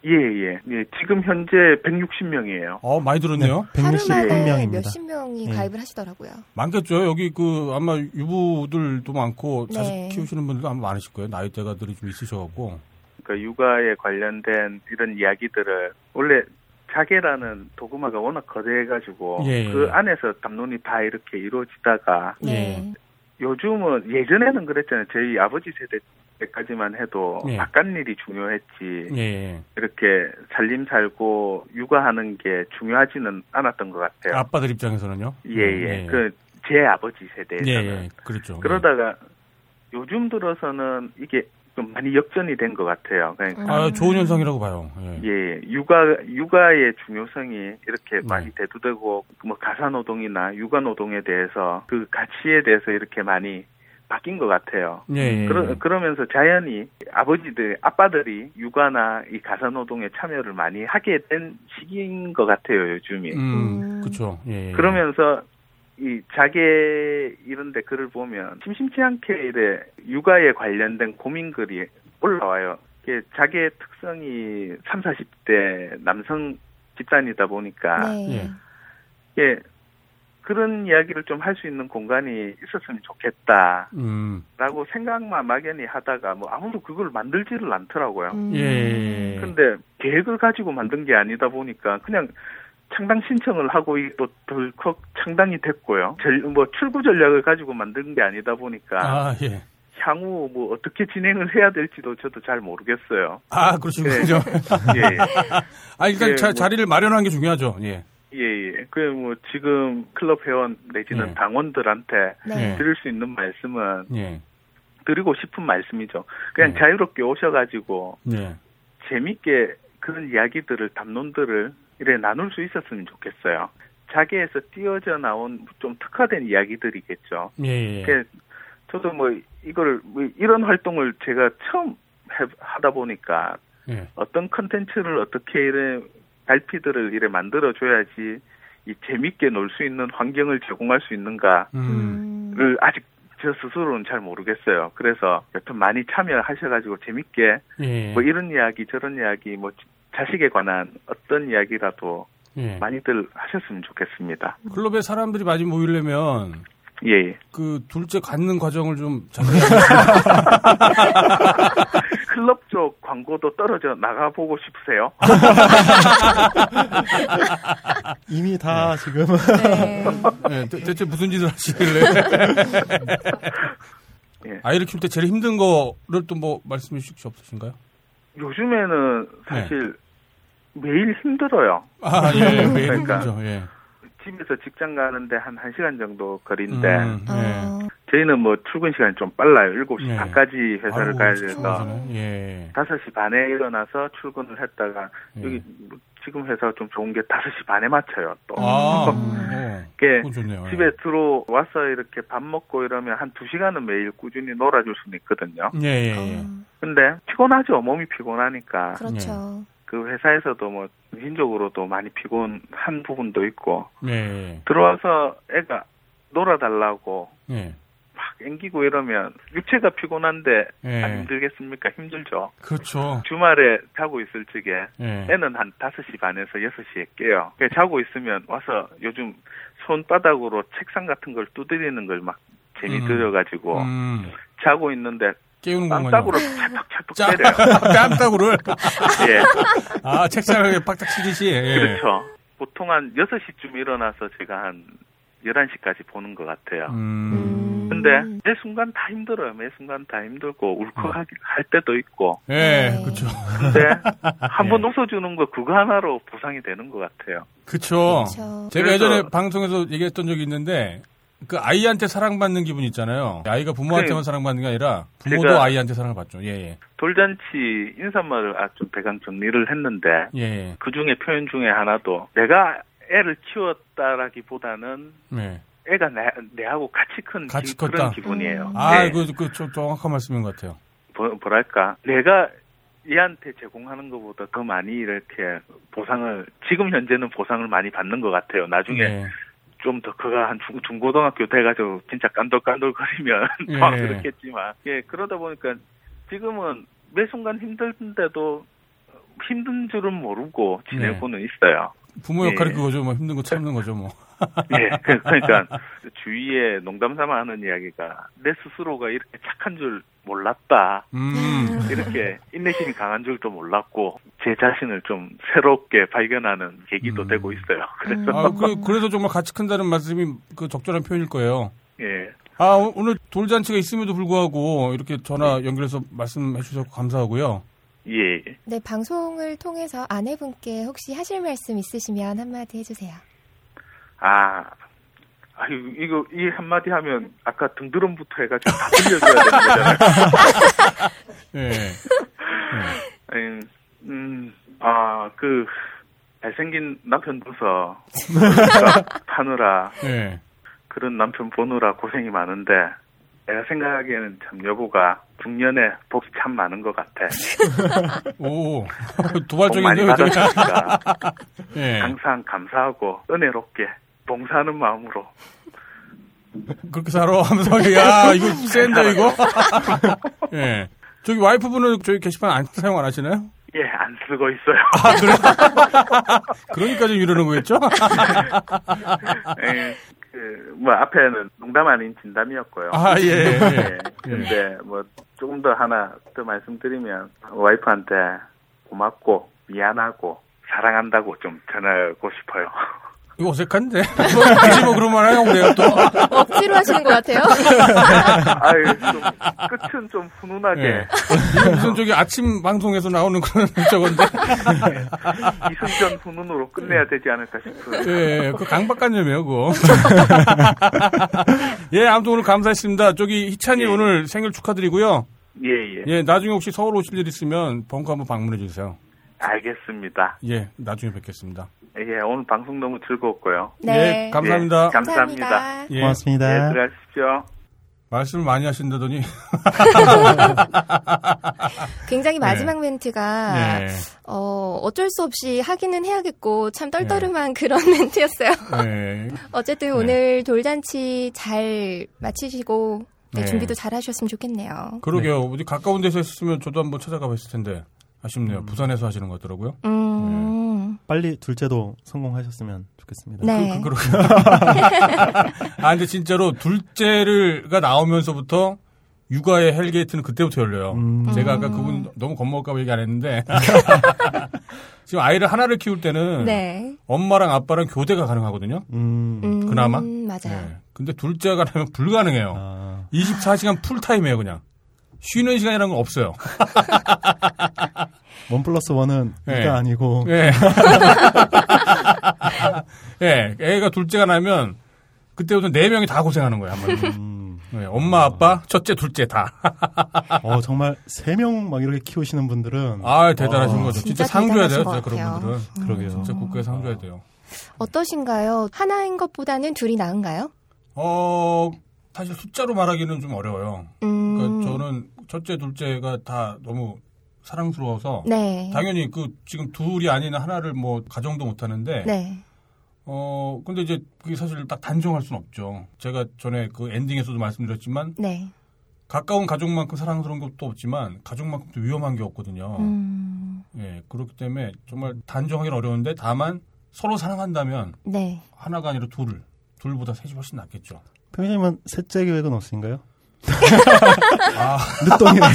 예, 예. 예, 지금 현재 160명이에요. 어 많이 들었네요. 하루 만에 161명입니다. 몇십 명이 네. 가입을 하시더라고요. 많겠죠. 여기 그 아마 유부들도 많고 네. 자식 키우시는 분들도 아마 많으실 거예요. 나이대가들이 좀 있으셔 갖고. 그러니까 육아에 관련된 이런 이야기들을 원래 자개라는 도구마가 워낙 거대해가지고 예, 예. 그 안에서 담론이 다 이렇게 이루어지다가 네. 요즘은 예전에는 그랬잖아요. 저희 아버지 세대 때까지만 해도 예. 바깥 일이 중요했지 예, 예. 이렇게 살림 살고 육아하는 게 중요하지는 않았던 것 같아요. 아빠들 입장에서는요. 예, 예. 그제 아버지 세대에서는 예, 예. 그렇죠. 그러다가 요즘 들어서는 이게 좀 많이 역전이 된 것 같아요. 그러니까 음. 아, 좋은 현상이라고 봐요. 예. 예, 육아 육아의 중요성이 이렇게 네. 많이 대두되고 뭐 가사 노동이나 육아 노동에 대해서 그 가치에 대해서 이렇게 많이 바뀐 것 같아요. 예, 예. 그러, 그러면서 자연히 아버지들, 아빠들이 육아나 이 가사 노동에 참여를 많이 하게 된 시기인 것 같아요, 요즘이. 음, 음. 그렇죠. 예. 예. 그러면서 이 자개 이런 데 글을 보면 심심치 않게 이래 육아에 관련된 고민 글이 올라와요. 이게 자기의 특성이 3, 40대 남성 집단이다 보니까 네. 예. 그런 이야기를 좀 할 수 있는 공간이 있었으면 좋겠다라고 음. 생각만 막연히 하다가 뭐 아무도 그걸 만들지를 않더라고요. 음. 예. 근데 계획을 가지고 만든 게 아니다 보니까 그냥 창당 신청을 하고 이또 덜컥 창당이 됐고요. 전- 뭐 출구 전략을 가지고 만든 게 아니다 보니까 아, 예. 향후 뭐 어떻게 진행을 해야 될지도 저도 잘 모르겠어요. 아, 그러시군요. 예, 아, 일단 예, 자, 뭐- 자리를 마련하는 게 중요하죠. 예. 예, 예. 그 뭐 지금 클럽 회원 내지는 예. 당원들한테 네. 예. 드릴 수 있는 말씀은 예. 드리고 싶은 말씀이죠. 그냥 예. 자유롭게 오셔가지고 예. 재밌게 그런 이야기들을 담론들을 이래 나눌 수 있었으면 좋겠어요. 자기에서 띄어져 나온 좀 특화된 이야기들이겠죠. 예. 예. 그 저도 뭐 이걸 뭐 이런 활동을 제가 처음 해- 하다 보니까 예. 어떤 컨텐츠를 어떻게 이래 갈피들을 이래 만들어 줘야지 이 재밌게 놀 수 있는 환경을 제공할 수 있는가를 음. 음. 아직 저 스스로는 잘 모르겠어요. 그래서 여튼 많이 참여하셔가지고 재밌게 예. 뭐 이런 이야기 저런 이야기 뭐 자식에 관한 어떤 이야기라도 예. 많이들 하셨으면 좋겠습니다. 클럽에 사람들이 많이 모이려면 예. 예. 그 둘째 갖는 과정을 좀 잘. 클럽 쪽 광고도 떨어져 나가보고 싶으세요? 이미 다 지금 네. 예, 대, 대체 무슨 짓을 하시길래? 예. 아이를 키울 때 제일 힘든 거를 또 뭐 말씀해 주실 수 없으신가요? 요즘에는 사실 매일 힘들어요. 아, 예, 매일 그러니까. 힘들죠. 예. 집에서 직장 가는데 한 1시간 정도 거리인데 음, 예. 어. 저희는 뭐 출근 시간이 좀 빨라요. 7시 네. 반까지 회사를 아이고, 가야 돼서. 예. 5시 반에 일어나서 출근을 했다가 예. 여기 뭐 지금 회사가 좀 좋은 게 5시 반에 맞춰요. 또 아, 음. 그건 좋네요. 예. 집에 들어와서 이렇게 밥 먹고 이러면 한 2시간은 매일 꾸준히 놀아줄 수는 있거든요. 예, 예, 예. 어. 근데 피곤하죠. 몸이 피곤하니까. 그렇죠. 그 회사에서도 뭐 정신적으로도 많이 피곤한 부분도 있고 예, 들어와서 애가 놀아달라고 예. 막 앵기고 이러면 육체가 피곤한데 예. 안 힘들겠습니까? 힘들죠. 그렇죠. 주말에 자고 있을 적에 예. 애는 한 5시 반에서 6시에 깨요. 그냥 자고 있으면 와서 요즘 손바닥으로 책상 같은 걸 두드리는 걸 막 재미 음. 들여가지고 음, 자고 있는데 깨우는 공간이 빵따구로 찰떡찰떡 짜- 때려요. 뺨따구를 예. 아 책상에 빡딱 치듯이 예. 그렇죠. 보통 한 6시쯤 일어나서 제가 한 11시까지 보는 것 같아요. 음. 근데 매 순간 다 힘들어요. 매 순간 다 힘들고 울컥할 때도 있고. 예, 네. 그렇죠. 근데 한번 예. 웃어주는 거 그거 하나로 보상이 되는 것 같아요. 그렇죠. 제가 예전에 방송에서 얘기했던 적이 있는데 그 아이한테 사랑받는 기분 있잖아요. 아이가 부모한테만 네. 사랑받는 게 아니라 부모도 아이한테 사랑을 받죠. 예, 예. 돌잔치 인사말을 아, 좀 대강 정리를 했는데 예, 예. 그 중에 표현 중에 하나도 내가 애를 키웠다라기보다는 네. 애가 내, 내하고 같이 큰 같이 기- 그런 컸다. 기분이에요. 음. 아, 네. 그, 그, 좀 정확한 말씀인 것 같아요. 뭐, 뭐랄까 내가 얘한테 제공하는 것보다 더 많이 이렇게 보상을 지금 현재는 보상을 많이 받는 것 같아요. 나중에 예. 좀더 그가 한 중, 중고등학교 돼가지고 진짜 깐돌깐돌거리면 예. 더 그렇겠지만 예 그러다 보니까 지금은 매 순간 힘든데도 힘든 줄은 모르고 지내고는 있어요. 부모 역할이 예. 그거죠. 뭐 힘든 거 참는 거죠, 뭐. 예, 그- 그러니까 주위에 농담 삼아 하는 이야기가 내 스스로가 이렇게 착한 줄 몰랐다. 음. 이렇게 인내심이 강한 줄도 몰랐고 제 자신을 좀 새롭게 발견하는 계기도 음. 되고 있어요. 그래서 아, 그, 그래서 정말 같이 큰다는 말씀이 그 적절한 표현일 거예요. 예, 아, 오- 오늘 돌잔치가 있음에도 불구하고 이렇게 전화 연결해서 말씀해 주셔서 감사하고요. 예, 예. 네, 방송을 통해서 아내분께 혹시 하실 말씀 있으시면 한마디 해주세요. 아, 아유, 이거, 이 한마디 하면, 아까 등드럼부터 해가지고 다 들려줘야 되는 거잖아요. 예. 음, 음, 아, 그, 잘생긴 남편 둬서, 파느라, 예. 그런 남편 보느라 고생이 많은데, 내가 생각하기에는 참 여보가 중년에 복이 참 많은 것 같아. 오. 복 많이 받았으니까, 예. 항상 감사하고, 은혜롭게, 봉사하는 마음으로, 그렇게 살아 하면서 야 이거 센다 이거 예 저기 와이프분은 저희 게시판 안 사용 안 하시나요? 예, 안 쓰고 있어요. 그러니까 좀 이러는 거겠죠? 예, 그, 뭐, 앞에는 농담 아닌 진담이었고요. 아 예. 예. 예. 근데 뭐 조금 더 하나 더 말씀드리면 와이프한테 고맙고 미안하고 사랑한다고 좀 전하고 싶어요. 이거 어색한데 뭐, 굳이 뭐 그런 말 하냐고 그래요 또. 억지로 하시는 것 같아요. 아유 좀 끝은 좀 훈훈하게 예. 이거 무슨 저기 아침 방송에서 나오는 그런 저건데. 이승전 훈훈으로 끝내야 되지 않을까 싶어요. 예, 그 강박관념이에요, 그거. 예, 아무튼 오늘 감사했습니다. 저기 희찬이 예. 오늘 생일 축하드리고요. 예 예. 예, 나중에 혹시 서울 오실 일 있으면 벙커 한번 방문해 주세요. 알겠습니다. 예, 나중에 뵙겠습니다. 예 오늘 방송 너무 즐거웠고요. 네. 예, 감사합니다. 예, 감사합니다. 감사합니다. 예, 고맙습니다. 예 들어가십시오. 말씀을 많이 하신다더니. 굉장히 마지막 멘트가 예, 어, 어쩔 수 없이 하기는 해야겠고 참 떨떠름한 그런 멘트였어요. 예. 어쨌든 네. 오늘 돌잔치 잘 마치시고 네, 네. 준비도 잘 하셨으면 좋겠네요. 그러게요. 어디 가까운 데서 했으면 저도 한번 찾아가 봤을 텐데. 아쉽네요. 음. 부산에서 하시는 것 같더라고요. 음. 빨리 둘째도 성공하셨으면 좋겠습니다. 네. 그, 그렇게. 아, 근데 진짜로 둘째를가 나오면서부터 육아의 hell gate는 그때부터 열려요. 음. 제가 아까 그분 너무 겁먹을까봐 얘기 안 했는데. 지금 아이를 하나를 키울 때는 네. 엄마랑 아빠랑 교대가 가능하거든요. 음. 음, 그나마? 맞아요. 네. 근데 둘째가 나면 불가능해요. 아, 24시간 풀타임이에요, 그냥. 쉬는 시간이라는 건 없어요. one plus one은 네. 이가 아니고 예. 예, 애가 둘째가 나면 그때부터 네 명이 다 고생하는 거예요, 한마디로. 음. 네, 엄마, 아빠, 첫째, 둘째 다. 어, 정말 세 명 막 이렇게 키우시는 분들은 아, 대단하신 어, 거죠. 진짜, 진짜 상 줘야 돼요, 진짜 것 그런. 분들은. 그러게요. 진짜 국가에 상 줘야 돼요. 어떠신가요? 하나인 것보다는 둘이 나은가요? 어, 사실 숫자로 말하기는 좀 어려워요. 음. 그러니까 저는 첫째, 둘째가 다 너무 사랑스러워서 네. 당연히 그 지금 둘이 아닌 하나를 뭐 가정도 못 하는데 네. 어, 근데 이제 그게 사실 딱 단정할 수는 없죠. 제가 전에 그 엔딩에서도 말씀드렸지만 네. 가까운 가족만큼 사랑스러운 것도 없지만 가족만큼도 위험한 게 없거든요. 음, 예, 그렇기 때문에 정말 단정하기는 어려운데 다만 서로 사랑한다면 네. 하나가 아니라 둘을 둘보다 셋이 훨씬 낫겠죠. 평소님은 셋째 계획은 없으신가요? 아, 늦동이라도.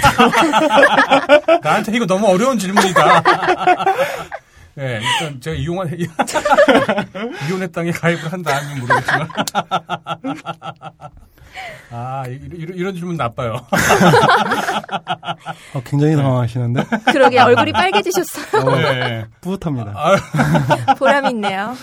나한테 이거 너무 어려운 질문이다. 네, 일단 제가 이용한 이혼의 땅에 가입을 한다 아니면 모르겠지만. 아, 이- 이런, 이런 질문 나빠요. 어, 굉장히 당황하시는데 그러게 얼굴이 빨개지셨어요. 네. 뿌듯합니다. 아, 보람 있네요.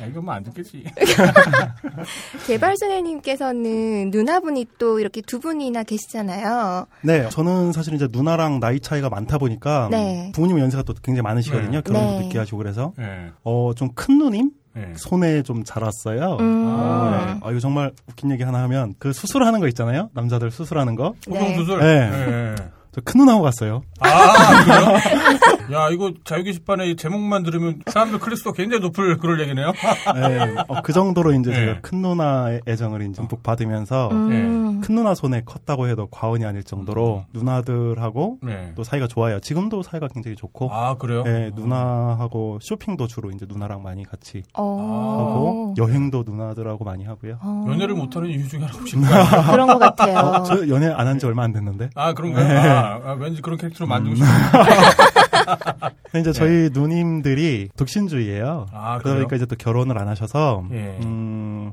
야, 이건 뭐안 듣겠지. 개발소녀님께서는 누나분이 또 이렇게 두 분이나 계시잖아요. 네, 저는 사실 이제 누나랑 나이 차이가 많다 보니까 네. 부모님 연세가 또 굉장히 많으시거든요. 네. 결혼도 네. 늦게 하시고 그래서 네. 어좀 큰 누님 네. 손에 좀 자랐어요. 음. 어, 네. 아, 이거 정말 웃긴 얘기 하나 하면 그 수술하는 거 있잖아요. 남자들 수술하는 거. 네. 소경수술. 네. 저 큰 누나하고 갔어요. 아, 그래요? 야, 이거 자유 게시판에 이 제목만 들으면 사람들 클래스가 굉장히 높을 그럴 얘기네요. 네. 어, 그 정도로 이제 네. 제가 큰 누나의 애정을 이제 듬뿍 받으면서 음. 큰 누나 손에 컸다고 해도 과언이 아닐 정도로 누나들하고 네. 또 사이가 좋아요. 지금도 사이가 굉장히 좋고. 아, 그래요? 네, 누나하고 쇼핑도 주로 이제 누나랑 많이 같이 어. 하고 여행도 누나들하고 많이 하고요. 어. 연애를 못하는 이유 중에 하나가 혹시? 그런 것 같아요. 어, 저 연애 안 한 지 얼마 안 됐는데. 아, 그런가요? 네. 아, 아, 왠지 그런 캐릭터로 만들고 싶어요. 근데 이제 저희 누님들이 독신주의예요. 아, 그러다? 보니까 이제 또 결혼을 안 하셔서 예. 음,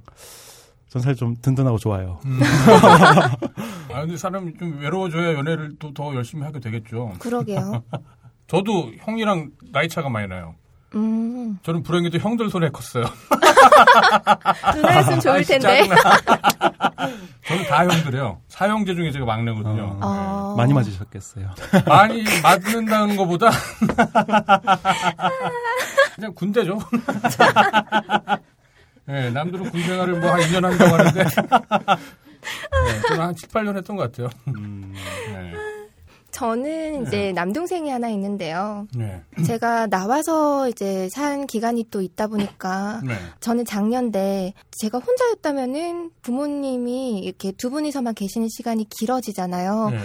전 사실 좀 든든하고 좋아요. 음. 아, 근데 사람이 좀 외로워져야 연애를 또 더 열심히 하게 되겠죠. 그러게요. 저도 형이랑 나이 차가 많이 나요. 음. 저는 불행히도 형들 손에 컸어요. 누나였으면 좋을 아이씨, 텐데. 저는 다 형들이에요. 사형제 중에 제가 막내거든요. 어. 많이 맞으셨겠어요. 많이 맞는다는 것보다 그냥 군대죠. 네, 남들은 군 생활을 뭐 한 2년 한다고 하는데 네, 저는 한 7, 8년 했던 것 같아요. 음, 네. 저는 이제 남동생이 하나 있는데요. 네. 제가 나와서 이제 산 기간이 또 있다 보니까 네. 저는 작년에 제가 혼자였다면은 부모님이 이렇게 두 분이서만 계시는 시간이 길어지잖아요. 네.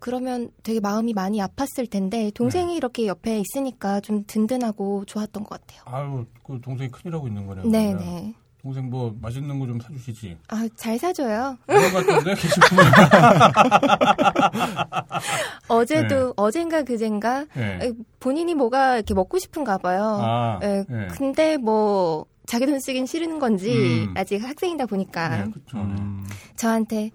그러면 되게 마음이 많이 아팠을 텐데 동생이 이렇게 옆에 있으니까 좀 든든하고 좋았던 것 같아요. 아유, 그 동생이 큰일 하고 있는 거네요. 네 네. 동생 뭐 맛있는 거 좀 사주시지. 아, 잘 사줘요. 같은데. 어제도, 어젠가 그젠가, 네. 에, 본인이 뭐가 이렇게 먹고 싶은가 봐요. 아, 에, 네. 근데 뭐, 자기 돈 쓰긴 싫은 건지, 음. 아직 학생이다 보니까, 네, 그렇죠. 음, 저한테,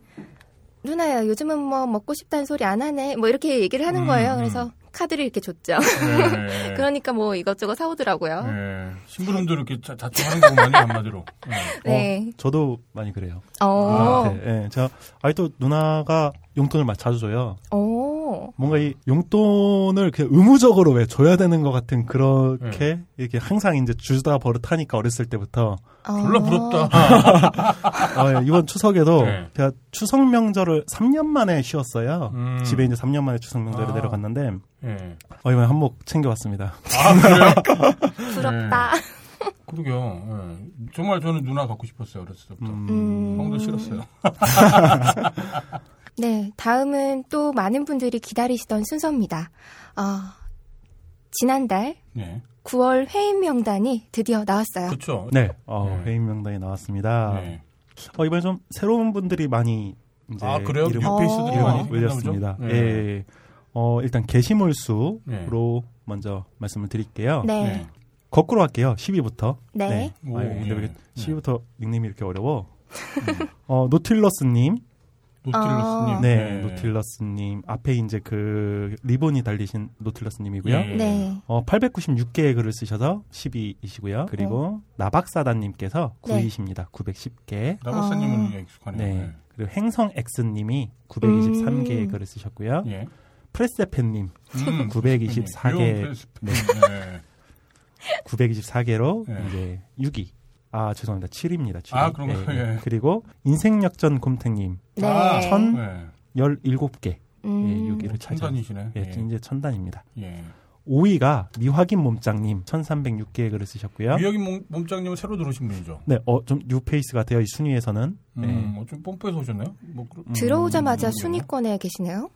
누나야, 요즘은 뭐 먹고 싶다는 소리 안 하네. 뭐 이렇게 얘기를 하는 음, 거예요. 음. 그래서 카드를 이렇게 줬죠. 네. 그러니까 뭐 이것저것 사오더라고요. 네. 신부름도 이렇게 자, 자충하는 거만요 한마디로. 네. 네. 저도 많이 그래요. 어. 네, 네. 제가 아니 또 누나가 용돈을 막 자주 줘요. 오. 뭔가 이 용돈을 그냥 의무적으로 왜 줘야 되는 것 같은 그렇게 이렇게 항상 이제 주다 버릇하니까 어렸을 때부터 졸라 부럽다. 아, 예, 이번 추석에도 네. 제가 추석 명절을 3년 만에 쉬었어요. 음. 집에 이제 3년 만에 추석 명절에 아. 내려갔는데 네. 어, 이번에 한몫 챙겨왔습니다. 아 그래요? 부럽다. 그러게요. 네. 정말 저는 누나 갖고 싶었어요 어렸을 때부터. 음. 형도 싫었어요. 네. 다음은 또 많은 분들이 기다리시던 순서입니다. 아, 지난달 네. 9월 회임 명단이 드디어 나왔어요. 그렇죠. 네, 어, 네. 회임 명단이 나왔습니다. 네. 어, 이번에 좀 새로운 분들이 많이 이제 아 그래요? 이름 뉴페이스들이 어. 많이 올렸습니다. 보죠? 예. 어, 일단 게시물 수로 네. 먼저 말씀을 드릴게요. 네. 네. 거꾸로 할게요. 10위부터. 네. 오, 아유, 근데 왜 예. 10위부터 닉네임이 이렇게 어려워? 어, 노틸러스님. 노틸러스님. 어. 네, 노틸러스님. 앞에 이제 그 리본이 달리신 노틸러스님이고요. 예. 네. 어, 896개의 글을 쓰셔서 10위이시고요. 그리고 나박사단님께서 네. 9위십니다. 910개. 나박사님은 아. 익숙하네요. 네. 그리고 행성 X님이 923개의 음. 글을 쓰셨고요. 예. 프레세펜님 음, 924 개. 유용 프레스팬. 네. 924개로 네. 이제 6위. 아 죄송합니다. 7위입니다. 7위. 아, 그런가요? 예. 그리고 인생역전 곰탱님 네. 아, 천- 네. 17개. 음. 예, 6위를 차지하고 천단이시네. 예, 예. 이제 천단입니다. 예. 5위가 미확인 몸짱님 1306개의 글을 쓰셨고요. 미역인 몸, 몸짱님은 새로 들어오신 분이죠. 네, 어, 좀 뉴페이스 같아요. 이 순위에서는. 네. 음, 어, 좀 뽐뿌해서 오셨나요? 뭐, 음, 들어오자마자 음, 순위권에 계시네요.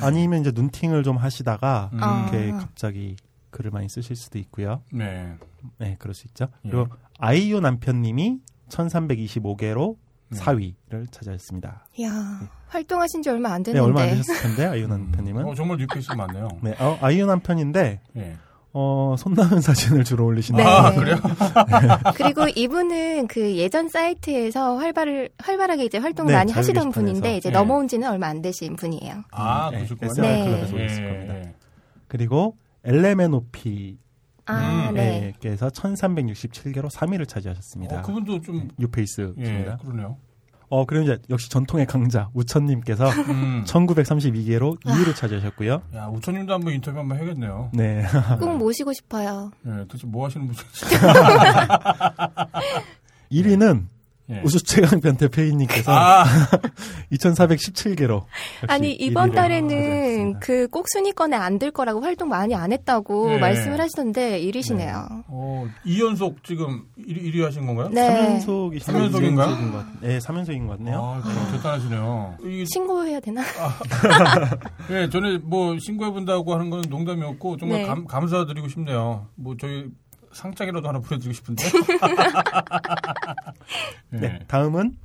아니면 이제 눈팅을 좀 하시다가 음. 아. 이렇게 갑자기 글을 많이 쓰실 수도 있고요. 네. 네, 그럴 수 있죠. 예. 그리고 아이유 남편님이 1325개로 네. 4위를 차지했습니다. 이야, 활동하신 지 얼마 안 네, 됐는데. 얼마 안 되셨을 텐데 아이유 남편님은. 어, 정말 뉴페이스 많네요. 네, 어, 아이유 남편인데 예. 어, 손나는 사진을 주로 올리시네요. 네. 아, 그래요? 그리고 이분은 그 예전 사이트에서 활발을, 활발하게 이제 활동을 네, 많이 하시던. 분인데 이제 네. 넘어온 지는 얼마 안 되신 분이에요. 아, 네, 그러셨구나. SR 네. 클럽에서 예, 올렸을 겁니다. 예. 그리고 엘레메노피 아, 음, 네. 께서 1367개로 3위를 차지하셨습니다. 어, 그분도 좀, 예, 뉴페이스입니다. 그러네요. 어, 그리고 이제 역시 전통의 강자 우천님께서 음. 1932개로 2위를 차지하셨고요. 야, 우천님도 한번 인터뷰 한번 해야겠네요. 네. 꼭 모시고 싶어요. 예, 도대체 뭐 하시는 분이지? 1위는 예. 우수 최강 변태 페이님께서 아, 2,417개로. 아니 이번 달에는 그 꼭 순위권에 안 들 거라고 활동 많이 안 했다고 네. 말씀을 하시던데 이리시네요. 어, 2연속 지금 1위, 1위 하신 건가요? 네. 3연속이 삼연속인가요? 네, 3연속인 것 같네요. 아, 그럼 대단하시네요. 이, 신고해야 되나? 예, 전에 뭐 신고해 본다고 하는 건 농담이었고 정말 네. 감, 감사드리고 싶네요. 뭐 저희 상장이라도 하나 보내드리고 싶은데. 예. 네, 다음은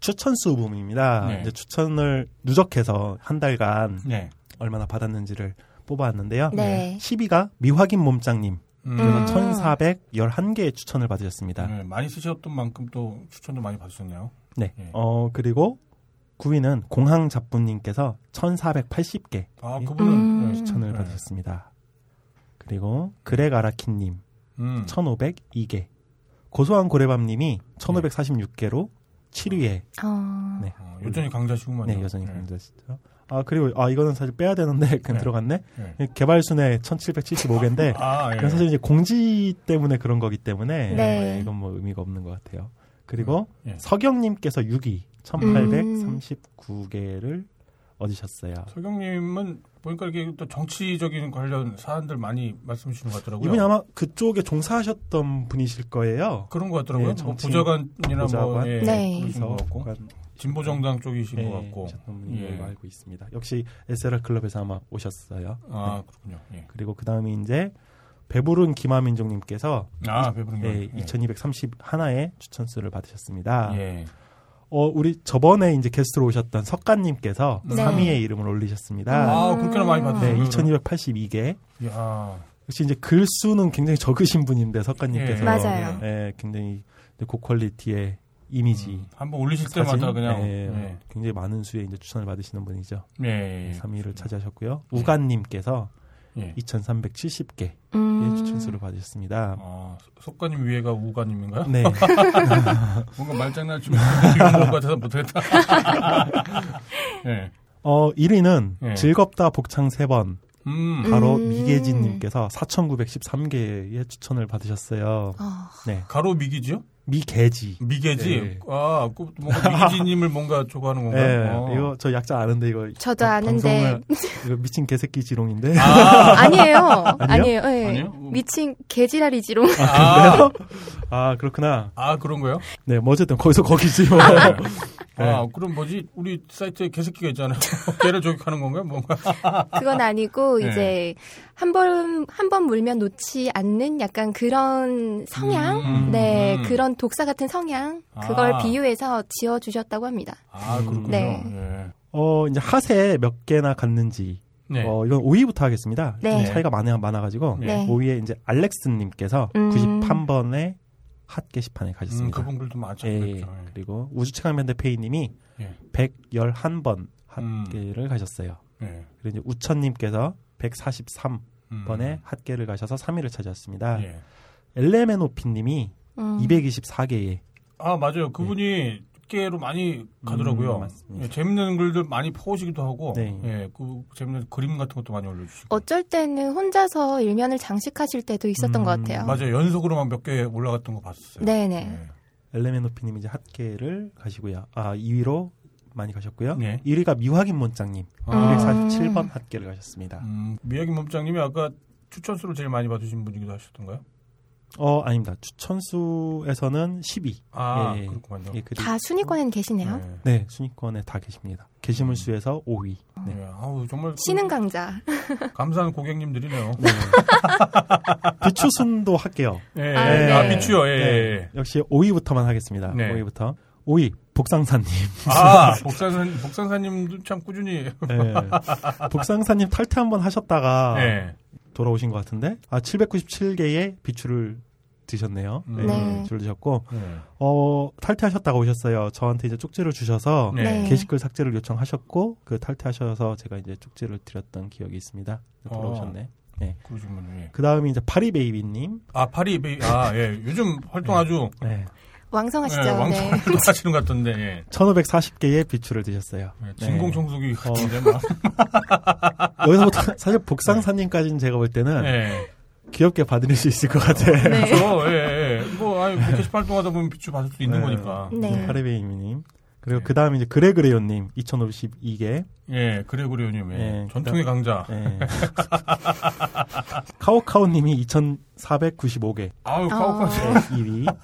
추천 수 부분입니다. 네. 이제 추천을 누적해서 한 달간 네. 얼마나 받았는지를 뽑아왔는데요. 네. 10위가 미확인 몸짱님. 음, 그래서 음. 1,411개의 추천을 받으셨습니다. 네, 많이 쓰셨던 만큼 또 추천도 많이 받으셨네요. 네. 예. 어, 그리고 9위는 공항 잡부님께서 1,480개 아, 그분은 음. 예, 추천을 네. 받으셨습니다. 그리고 그레가라키님 음. 1,502개. 고소한 고래밤님이 1,546개로 7위에 어, 네. 어, 여전히 강자시구만요. 네, 여전히 네. 강자시죠. 아, 그리고 아 이거는 사실 빼야 되는데 그냥 네. 들어갔네. 네. 개발 순에 1,775개인데 아, 예. 사실 이제 공지 때문에 그런 거기 때문에 네. 이건 뭐 의미가 없는 것 같아요. 그리고 예. 서경님께서 6위 1,839개를 얻으셨어요. 서경님은 보니까 이렇게 또 정치적인 관련 사안들 많이 말씀 주시는 것 같더라고요. 이분이 아마 그쪽에 종사하셨던 분이실 거예요. 그런 것 같더라고요. 네, 뭐 정치- 부자관이나 뭐. 예, 네. 그러신 것 같고 관- 진보 정당 쪽이신 네, 것 같고. 예. 알고 있습니다. 역시 SLR 클럽에서 아마 오셨어요. 아 그렇군요. 예. 그리고 그 다음에 이제 배부른 김하민종님께서 아 배부른 거. 네, 2231의 추천수를 받으셨습니다. 예. 어, 우리 저번에 이제 게스트로 오셨던 석가님께서 네. 3위의 이름을 올리셨습니다. 아 그렇게나 많이 음. 받으세요. 네, 2282개. 야. 역시 이제 글수는 굉장히 적으신 분인데 석가님께서 예. 맞아요. 네, 굉장히 고퀄리티의 이미지 음, 한번 올리실 사진, 때마다 그냥 네, 예. 굉장히 많은 수의 이제 추천을 받으시는 분이죠. 예. 예. 3위를 차지하셨고요. 우간님께서 예. 2,370개의 음. 추천수를 받으셨습니다. 아, 속가님 위에가 우가님인가요? 네, 뭔가 말장난 치고 이런 것 같아서 못하겠다. 예. 어 1위는 예. 즐겁다 복창 3번 음. 바로 음. 미계진님께서 4,913개의 추천을 받으셨어요. 어, 네, 가로 미기지요? 미계지. 미개지. 네. 아, 그 뭔가 미기지님을 뭔가 좋아하는 네, 건가요? 어. 이거 저 약자 아는데 이거 저도 방- 아는데. 이거 미친 개새끼 지롱인데. 아, 아니에요. 아니요? 아니에요. 예. 아니요? 미친 개지랄이 지롱. 아, 아 그렇구나. 아, 그런 거요? 네, 뭐 어쨌든 거기서 거기지. 뭐. 네. 아, 그럼 뭐지? 우리 사이트에 개새끼가 있잖아요. 걔를 저격하는 건가요? 뭔가? 그건 아니고 네. 이제 한번 한 번 물면 놓지 않는 약간 그런 성향, 음, 네 음. 그런 독사 같은 성향 그걸 아. 비유해서 지어 주셨다고 합니다. 아, 그렇군요. 네. 예. 어 이제 하세 몇 개나 갔는지. 네. 어 이건 5위부터 하겠습니다. 네. 좀 차이가 많아 많아가지고 네. 5위에 이제 알렉스님께서 음. 93번의 핫 게시판에 음, 가셨습니다. 그분 글도 많죠. 예, 그렇죠. 그리고 우주체감현대페이님이 예. 111번 음. 핫게를 가셨어요. 예. 그리고 이제 우천님께서 143번의 음. 핫게를 가셔서 3위를 차지했습니다. 예. 엘레메노피님이 음. 224개의 아, 맞아요. 그분이 깨로 많이 가더라고요. 음, 맞습니다. 예, 재밌는 글들 많이 퍼오시기도 하고, 네. 예, 그 재밌는 그림 같은 것도 많이 올려주시고. 어쩔 때는 혼자서 일면을 장식하실 때도 있었던 음, 것 같아요. 맞아요. 연속으로만 몇 개 올라갔던 거 봤었어요. 네네. 예. 엘레메노피님이 이제 핫게를 가시고요. 아 2위로 많이 가셨고요. 네. 1위가 미확인 문장님 아, 247번 핫게를 가셨습니다. 음, 미야기 몸장님이 아까 추천수를 제일 많이 받으신 분이기도 하셨던가요? 어, 아닙니다. 추천 수에서는 10위. 아, 예. 그렇군요. 예, 다 순위권엔 계시네요. 네. 네, 순위권에 다 계십니다. 게시물 수에서 5위. 네. 네. 아우, 정말 그 신은 강자. 감사한 고객님들이네요. 네. 비추 순도 할게요. 예, 아, 예. 네. 아, 비추요. 예, 예. 네, 역시 5위부터만 하겠습니다. 네. 5위부터. 5위, 복상사님. 아, 복상사, 복상사님도 참 꾸준히. 네. 복상사님 탈퇴 한번 하셨다가 네. 돌아오신 것 같은데, 아, 797개의 비추를 드셨네요. 네. 네. 비추를 드셨고, 네. 어, 탈퇴하셨다고 오셨어요. 저한테 이제 쪽지를 주셔서, 네. 네. 게시글 삭제를 요청하셨고, 그 탈퇴하셔서 제가 이제 쪽지를 드렸던 기억이 있습니다. 어. 돌아오셨네. 그러시군요. 예. 그 다음에 이제 파리베이비님. 아, 파리, 베이, 아, 예. 요즘 활동 아주 네. 왕성하시죠. 예, 네. 왕성활동 하시는 것 같던데, 예. 1540개의 비추를 드셨어요. 예, 네. 진공 청소기 어. 같은데, 막. 여기서부터 사실 복상사님까지는 제가 볼 때는 예. 귀엽게 받을 수 있을 것 같아요. 네. 그렇죠. 예, 예. 뭐, 아니, 뭐 게시판 활동하다 보면 비추 받을 수 있는 네. 거니까. 네. 파리베이미님. 그리고 네. 그 다음에 이제 그레그레요님 2,512개. 예, 그래고리오님, 예. 예, 전통의 강자. 네. 카오카오님이 2,495개. 아유, 아. 카오카오, 네, 2위.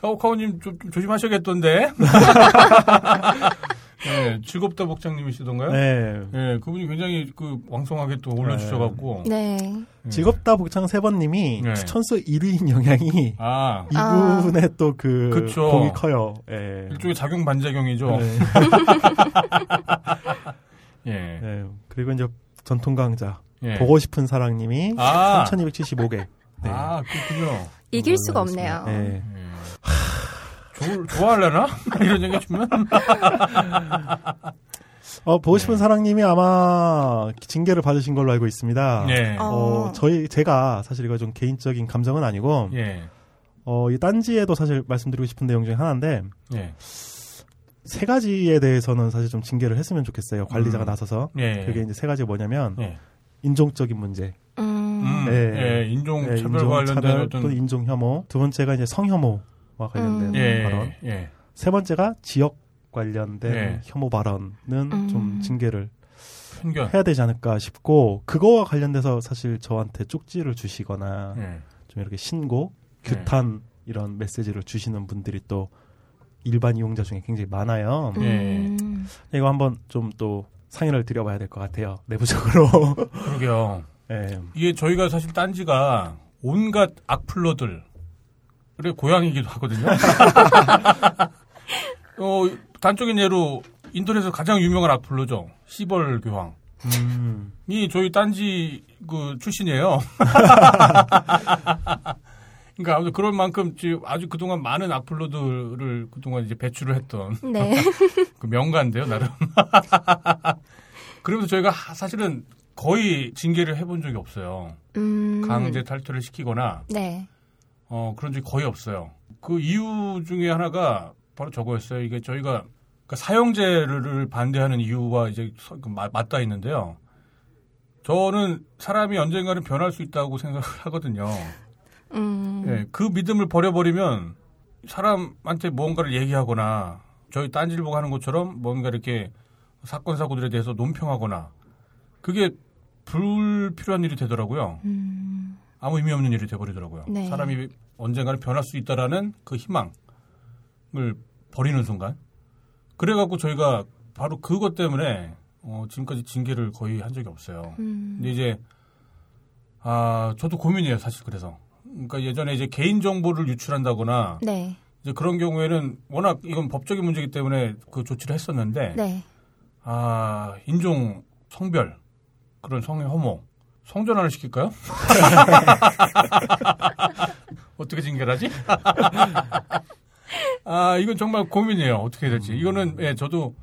카오카오님 좀, 좀 조심하셔야겠던데. 예, 즐겁다 복장님이시던가요? 네. 예, 그분이 굉장히 그 왕성하게 또 올려주셔갖고. 네. 예. 즐겁다 복창 세번님이 네. 추천수 1위인 영향이 아, 이분의 또그 그쵸. 공이 커요. 예. 일종의 작용 반작용이죠. 네. 예. 네. 그리고 이제 전통 강자 예. 보고 싶은 사랑님이 아. 3,275개. 네. 아, 그렇군요. 이길 수가 없네요. 네. 예. 좋, 좋아하려나? 이런 얘기 주면? 어, 보고 싶은 네. 사랑님이 아마 징계를 받으신 걸로 알고 있습니다. 네. 어. 어, 저희, 제가 사실 이거 좀 개인적인 감정은 아니고, 예. 어, 이 딴지에도 사실 말씀드리고 싶은 내용 중에 하나인데, 예. 세 가지에 대해서는 사실 좀 징계를 했으면 좋겠어요. 관리자가 음. 나서서. 예. 그게 이제 세 가지가 뭐냐면, 예. 인종적인 문제. 음. 음, 네. 예, 인종 네, 차별 관련된 인종차별 어떤 또 인종 혐오. 두 번째가 이제 성혐오와 관련된 음. 예, 발언. 예. 세 번째가 지역 관련된 네. 혐오 발언은 음. 좀 징계를 편견. 해야 되지 않을까 싶고 그거와 관련돼서 사실 저한테 쪽지를 주시거나 예. 좀 이렇게 신고 네. 규탄 이런 메시지를 주시는 분들이 또 일반 이용자 중에 굉장히 많아요. 예. 음. 이거 한번 좀 또 상의를 드려봐야 될 것 같아요. 내부적으로. 그러게요. 예. 이게 저희가 사실 딴지가 온갖 악플러들, 그래 고향이기도 하거든요. 어, 단적인 예로 인터넷에서 가장 유명한 악플러죠. 시벌 교황. 음. 이 저희 딴지 그 출신이에요. 그러니까 아무튼 그런 만큼 지금 아주 그동안 많은 악플러들을 그동안 이제 배출을 했던 네. 그 명가인데요, 나름. 그러면서 저희가 하- 사실은 거의 징계를 해본 적이 없어요. 음. 강제 탈퇴를 시키거나 네. 어, 그런 적이 거의 없어요. 그 이유 중에 하나가 바로 저거였어요. 이게 저희가 그러니까 사형제를 반대하는 이유와 이제 서- 그 마- 맞닿아 있는데요. 저는 사람이 언젠가는 변할 수 있다고 생각을 하거든요. 음. 예, 그 믿음을 버려버리면 사람한테 무언가를 얘기하거나 저희 딴지를 보고 하는 것처럼 뭔가 이렇게 사건 사고들에 대해서 논평하거나 그게 불필요한 일이 되더라고요. 음. 아무 의미 없는 일이 돼버리더라고요. 네. 사람이 언젠가는 변할 수 있다라는 그 희망을 버리는 순간. 그래갖고 저희가 바로 그것 때문에 어, 지금까지 징계를 거의 한 적이 없어요. 음. 근데 이제 아 저도 고민이에요 사실 그래서. 그러니까 예전에 이제 개인 정보를 유출한다거나 네. 이제 그런 경우에는 워낙 이건 법적인 문제이기 때문에 그 조치를 했었는데 네. 아 인종 성별 그런 성의 혐오 성전환을 시킬까요? 어떻게 징계하지? 아 이건 정말 고민이에요. 어떻게 해야 될지. 이거는 예 저도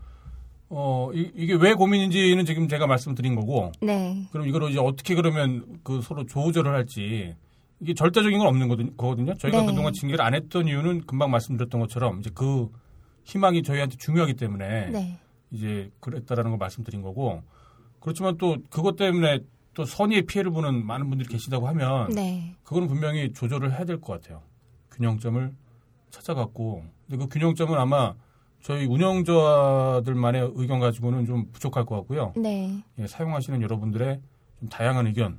어 이, 게왜 고민인지는 지금 제가 말씀드린 거고 네. 그럼 이거를 이제 어떻게 그러면 그 서로 조절을 할지 이게 절대적인 건 없는 거든- 거거든요. 저희가 네. 그동안 징계를 안 했던 이유는 금방 말씀드렸던 것처럼 이제 그 희망이 저희한테 중요하기 때문에 네. 이제 그랬다라는 걸 말씀드린 거고 그렇지만 또 그것 때문에 또 선의의 피해를 보는 많은 분들이 계시다고 하면 네. 그거는 분명히 조절을 해야 될 것 같아요. 균형점을 찾아갖고 근데 그 균형점은 아마 저희 운영자들만의 의견 가지고는 좀 부족할 것 같고요. 네. 예, 사용하시는 여러분들의 좀 다양한 의견을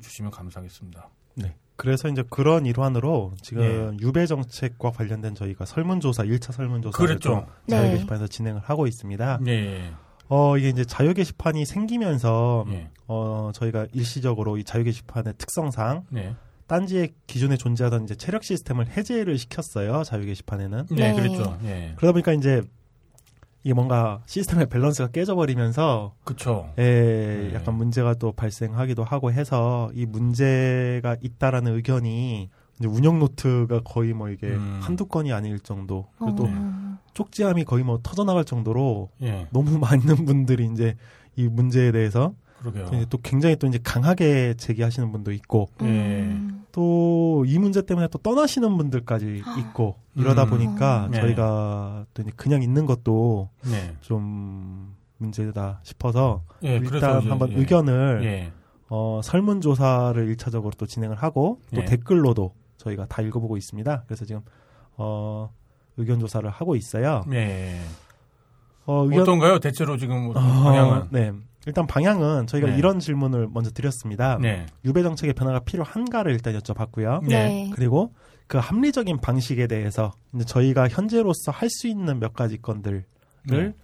주시면 감사하겠습니다. 네. 그래서 이제 그런 일환으로 지금 예. 유배 정책과 관련된 저희가 설문조사, 1차 설문조사를 그랬죠. 좀 네. 자유 게시판에서 진행을 하고 있습니다. 예, 어, 이게 이제 자유 게시판이 생기면서 예, 어, 저희가 일시적으로 이 자유 게시판의 특성상 네, 딴지에 기존에 존재하던 이제 체력 시스템을 해제를 시켰어요. 자유 게시판에는. 네, 네. 그랬죠. 예, 그러다 보니까 이제 이게 뭔가 시스템의 밸런스가 깨져버리면서 그쵸. 예, 네. 약간 문제가 또 발생하기도 하고 해서 이 문제가 있다라는 의견이 이제 운영 노트가 거의 뭐 이게 음. 한두 건이 아닐 정도 그리고 또 어. 쪽지함이 거의 뭐 터져나갈 정도로 예, 너무 많은 분들이 이제 이 문제에 대해서 그러게요. 또 굉장히 또 이제 강하게 제기하시는 분도 있고 음. 또이 문제 때문에 또 떠나시는 분들까지 있고 이러다 음. 보니까 네. 저희가 또 이제 그냥 있는 것도 네, 좀 문제다 싶어서 예, 일단 이제, 한번 예, 의견을 예, 어, 설문조사를 1차적으로 또 진행을 하고 또 예. 댓글로도 저희가 다 읽어보고 있습니다. 그래서 지금 어, 의견 조사를 하고 있어요. 예. 어, 의견 어떤가요? 대체로 지금 어, 방향은? 네. 일단 방향은 저희가 네. 이런 질문을 먼저 드렸습니다. 네, 유배 정책의 변화가 필요한가를 일단 여쭤봤고요. 네. 그리고 그 합리적인 방식에 대해서 이제 저희가 현재로서 할 수 있는 몇 가지 건들을 네.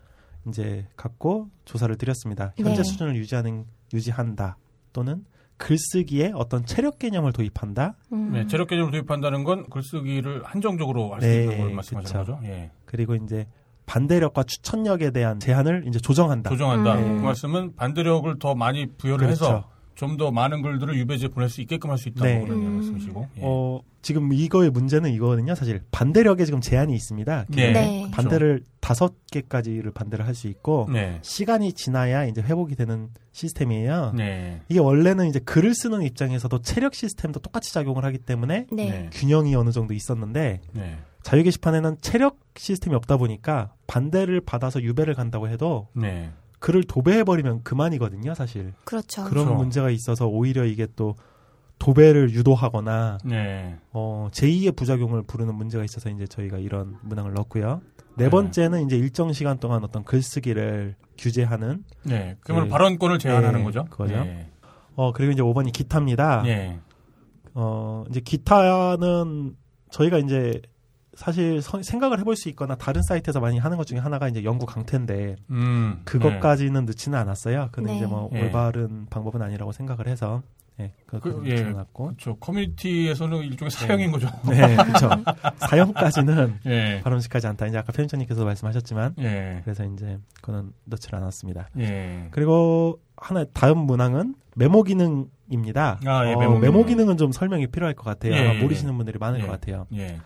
이제 갖고 조사를 드렸습니다. 현재 네. 수준을 유지하는 유지한다 또는 글쓰기에 어떤 체력 개념을 도입한다. 음. 네, 체력 개념을 도입한다는 건 글쓰기를 한정적으로 할수 네, 있는 걸 말씀하시는 그쵸. 거죠? 예. 그리고 이제 반대력과 추천력에 대한 제한을 이제 조정한다. 조정한다. 음. 그 말씀은 반대력을 더 많이 부여를 그렇죠. 해서 좀 더 많은 글들을 유배지에 보낼 수 있게끔 할 수 있다고 네. 그런 음. 말씀이시고. 예. 어, 지금 이거의 문제는 이거거든요. 사실 반대력에 지금 제한이 있습니다. 네. 네. 반대를 다섯 개까지를 반대를 할 수 있고 네. 시간이 지나야 이제 회복이 되는 시스템이에요. 네. 이게 원래는 이제 글을 쓰는 입장에서도 체력 시스템도 똑같이 작용을 하기 때문에 네. 네. 균형이 어느 정도 있었는데 네. 자유 게시판에는 체력 시스템이 없다 보니까 반대를 받아서 유배를 간다고 해도 네. 글을 도배해버리면 그만이거든요, 사실. 그렇죠. 그런 그렇죠. 문제가 있어서 오히려 이게 또 도배를 유도하거나 네. 어, 제2의 부작용을 부르는 문제가 있어서 이제 저희가 이런 문항을 넣었고요. 네 네. 번째는 이제 일정 시간 동안 어떤 글쓰기를 규제하는 네. 그러면 네. 발언권을 제한하는 네, 거죠? 그거죠. 네. 어 그리고 이제 5번이 기타입니다. 네. 어 이제 기타는 저희가 이제 사실 서- 생각을 해볼 수 있거나 다른 사이트에서 많이 하는 것 중에 하나가 이제 영구 강퇴인데 음. 그것까지는 넣지는 않았어요. 근데 네. 이제 뭐 네. 올바른 방법은 아니라고 생각을 해서 예, 그, 그거 예. 붙여놨고 그렇죠. 커뮤니티에서는 일종의 사형인 거죠. 네, 그렇죠. 사형까지는 예. 발언식하지 않다. 이제 아까 편집장님께서 말씀하셨지만 예. 그래서 이제 그거는 넣지를 않았습니다. 예. 그리고 하나 다음 문항은 메모 기능입니다. 아, 예, 어, 메모 메모, 기능. 기능은 좀 설명이 필요할 것 같아요. 예, 아마 예, 모르시는 분들이 많을 예. 것 같아요. 예.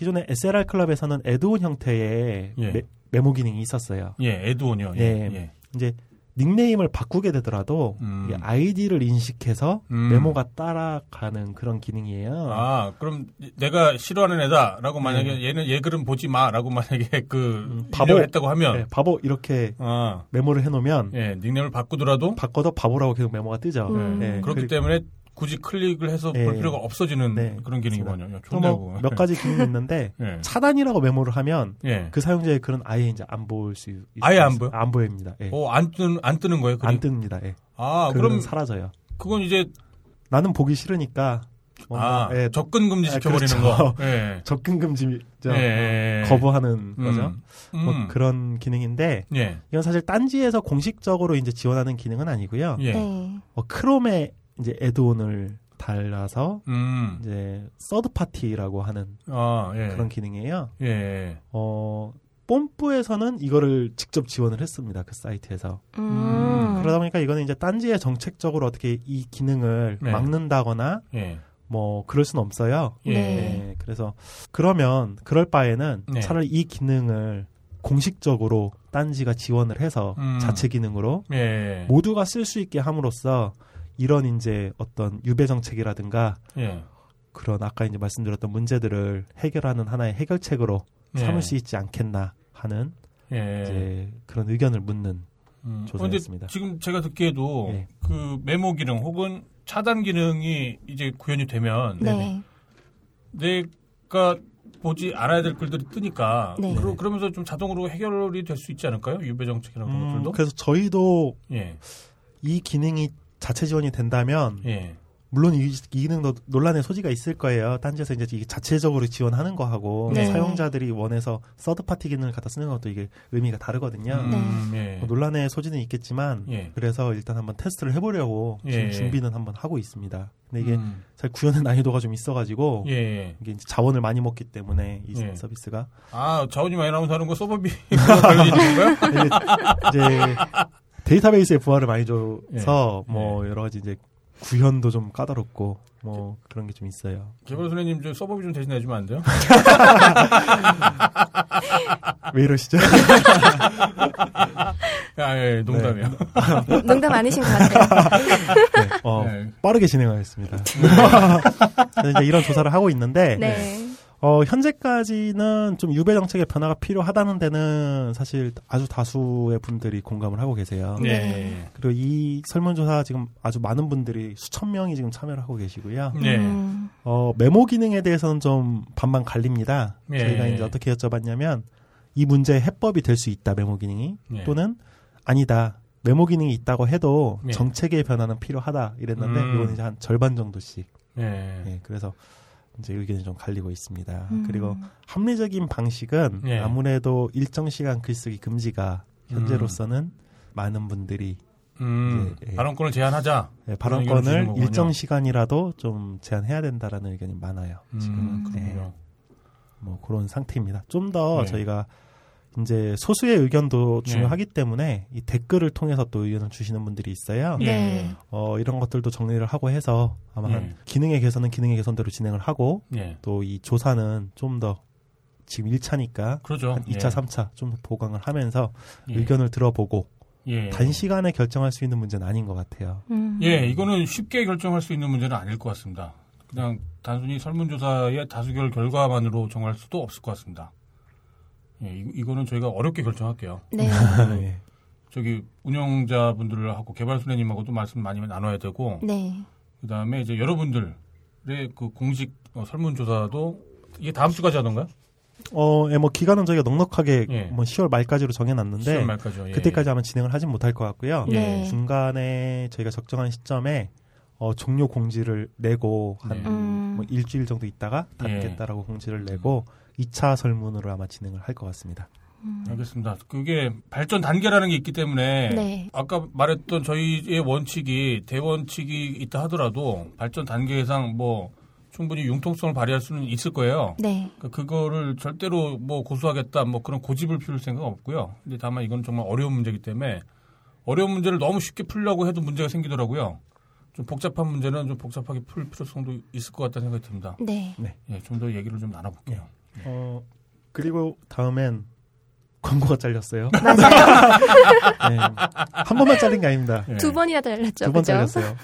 기존에 SLR 클럽에서는 에드온 형태의 예. 메, 메모 기능이 있었어요. 예. 에드온이요. 예. 네. 예. 이제 닉네임을 바꾸게 되더라도 음. 아이디를 인식해서 음. 메모가 따라가는 그런 기능이에요. 아, 그럼 내가 싫어하는 애다라고 만약에 네. 얘는 얘 글은 보지 마라고 만약에 그 음, 바보. 했다고 하면 네, 바보 이렇게 아, 메모를 해놓으면 예, 닉네임을 바꾸더라도 바꿔도 바보라고 계속 메모가 뜨죠. 음. 네, 그렇기 그리고 때문에 굳이 클릭을 해서 예. 볼 필요가 없어지는 네, 그런 기능이군요. 야, 또 좋네요. 뭐 가지 기능이 있는데 예. 차단이라고 메모를 하면 예. 그 사용자의 글은 아예 이제 안 보일 수 있어요. 아예 안 보여? 안 보입니다. 예. 어, 안 뜨는 안 뜨는 거예요, 글이? 안 뜹니다. 예. 아, 그럼 사라져요. 그건 이제 나는 보기 싫으니까 뭔가, 아, 예, 접근 금지 아, 시켜버리는 그렇죠. 거. 예. 접근 금지 죠 예. 거부하는 음. 거죠. 뭐 음. 그런 기능인데 예. 이건 사실 딴지에서 공식적으로 이제 지원하는 기능은 아니고요. 예. 네. 어, 크롬에 이제 애드온을 달아서 음. 이제 서드 파티라고 하는 아, 예. 그런 기능이에요. 예. 어, 뽐뿌에서는 이거를 직접 지원을 했습니다. 그 사이트에서. 음. 그러다 보니까 이거는 이제 딴지에 정책적으로 어떻게 이 기능을 네. 막는다거나 예. 뭐 그럴 순 없어요. 예. 네. 네, 그래서 그러면 그럴 바에는 네. 차라리 이 기능을 공식적으로 딴지가 지원을 해서 음. 자체 기능으로 예. 모두가 쓸 수 있게 함으로써 이런 이제 어떤 유배 정책이라든가 예. 그런 아까 이제 말씀드렸던 문제들을 해결하는 하나의 해결책으로 예. 삼을 수 있지 않겠나 하는 예. 이제 그런 의견을 묻는 음. 조사였습니다. 근데 지금 제가 듣기에도 예. 그 메모 기능 혹은 차단 기능이 이제 구현이 되면 네. 내가 보지 않아야 될 글들이 뜨니까 네. 그러, 그러면서 좀 자동으로 해결이 될 수 있지 않을까요? 유배 정책이나 그런 음, 것들도. 그래서 저희도 예. 이 기능이 자체 지원이 된다면 예. 물론 이, 이 기능도 논란의 소지가 있을 거예요. 딴지에서 이제 이게 자체적으로 지원하는 거하고 네. 사용자들이 원해서 third party 기능을 갖다 쓰는 것도 이게 의미가 다르거든요. 음, 예. 뭐 논란의 소지는 있겠지만 예. 그래서 일단 한번 테스트를 해보려고 예. 지금 준비는 한번 하고 있습니다. 근데 이게 음, 사실 구현의 난이도가 좀 있어가지고 예, 예. 이게 이제 자원을 많이 먹기 때문에 이 예. 서비스가 아, 자원이 많이 나오면서 하는 거 서버비 이제 데이터베이스의 부하를 많이 줘서 예. 뭐 여러 가지 이제 구현도 좀 까다롭고 뭐 그런 게 좀 있어요. 개발 선생님 저 서버비 좀 대신 내주면 안 돼요? 왜 이러시죠? 아, 예, 농담이요. 네. 농담 아니신 것 같아요. 네, 어, 네. 빠르게 진행하겠습니다. 이런 조사를 하고 있는데 네. 어, 현재까지는 좀 유배 정책의 변화가 필요하다는 데는 사실 아주 다수의 분들이 공감을 하고 계세요. 네. 네. 그리고 이 설문조사 지금 아주 많은 분들이 수천 명이 지금 참여를 하고 계시고요. 네. 음, 어, 메모 기능에 대해서는 좀 반반 갈립니다. 예. 저희가 이제 어떻게 여쭤봤냐면 이 문제의 해법이 될 수 있다 메모 기능이 예. 또는 아니다 메모 기능이 있다고 해도 예. 정책의 변화는 필요하다 이랬는데 음. 이건 이제 한 절반 정도씩. 예. 예, 그래서 이제 의견이 좀 갈리고 있습니다. 음. 그리고 합리적인 방식은 예. 아무래도 일정 시간 글쓰기 금지가 현재로서는 많은 분들이 음, 예, 예. 발언권을 제한하자. 예, 발언권을. 일정 시간이라도 좀 제한해야 된다라는 의견이 많아요. 지금은 음, 네. 그렇군요. 뭐 그런 상태입니다. 좀더 네. 저희가 이제 소수의 의견도 네. 중요하기 때문에 이 댓글을 통해서 또 의견을 주시는 분들이 있어요. 예. 네. 어, 이런 것들도 정리를 하고 해서 아마 네. 한 기능의 개선은 기능의 개선대로 진행을 하고 예. 또이 조사는 좀 더 지금 1차니까 그러죠. 한 2차, 3차 좀더 보강을 하면서 예. 의견을 들어보고 예. 단시간에 결정할 수 있는 문제는 아닌 것 같아요. 음. 예, 이거는 쉽게 결정할 수 있는 문제는 아닐 것 같습니다. 그냥 단순히 설문조사의 다수결 결과만으로 정할 수도 없을 것 같습니다. 예, 이, 이거는 저희가 어렵게 결정할게요. 네. 예. 저기 운영자분들하고 개발순회님하고도 말씀 많이 나눠야 되고, 네. 그 다음에 이제 여러분들의 그 공식 어, 설문조사도 이게 다음 주까지 하던가요? 어, 예, 뭐 기간은 저희가 넉넉하게 예. 뭐 10월 말까지로 정해놨는데 10월 말까지요. 예. 그때까지 아마 진행을 하진 못할 것 같고요. 예. 네. 중간에 저희가 적정한 시점에 어, 종료 공지를 내고 한 네. 음. 뭐 일주일 정도 있다가 닫겠다라고 공지를 내고 2차 설문으로 아마 진행을 할 것 같습니다. 알겠습니다. 그게 발전 단계라는 게 있기 때문에 네. 아까 말했던 저희의 원칙이 대원칙이 있다 하더라도 발전 단계상 뭐 충분히 융통성을 발휘할 수는 있을 거예요. 네. 그거를 절대로 뭐 고수하겠다 뭐 그런 고집을 피울 생각 은 없고요. 근데 다만 이건 정말 어려운 문제이기 때문에 어려운 문제를 너무 쉽게 풀려고 해도 문제가 생기더라고요. 좀 복잡한 문제는 좀 복잡하게 풀 필요성도 있을 것 같다는 생각이 듭니다. 네. 예, 좀더 얘기를 좀 나눠볼게요. 어, 그리고 다음엔 광고가 잘렸어요. 네. 한 번만 잘린 게 아닙니다. 예. 두 번이나 달랐죠. 두 번? 잘렸어요.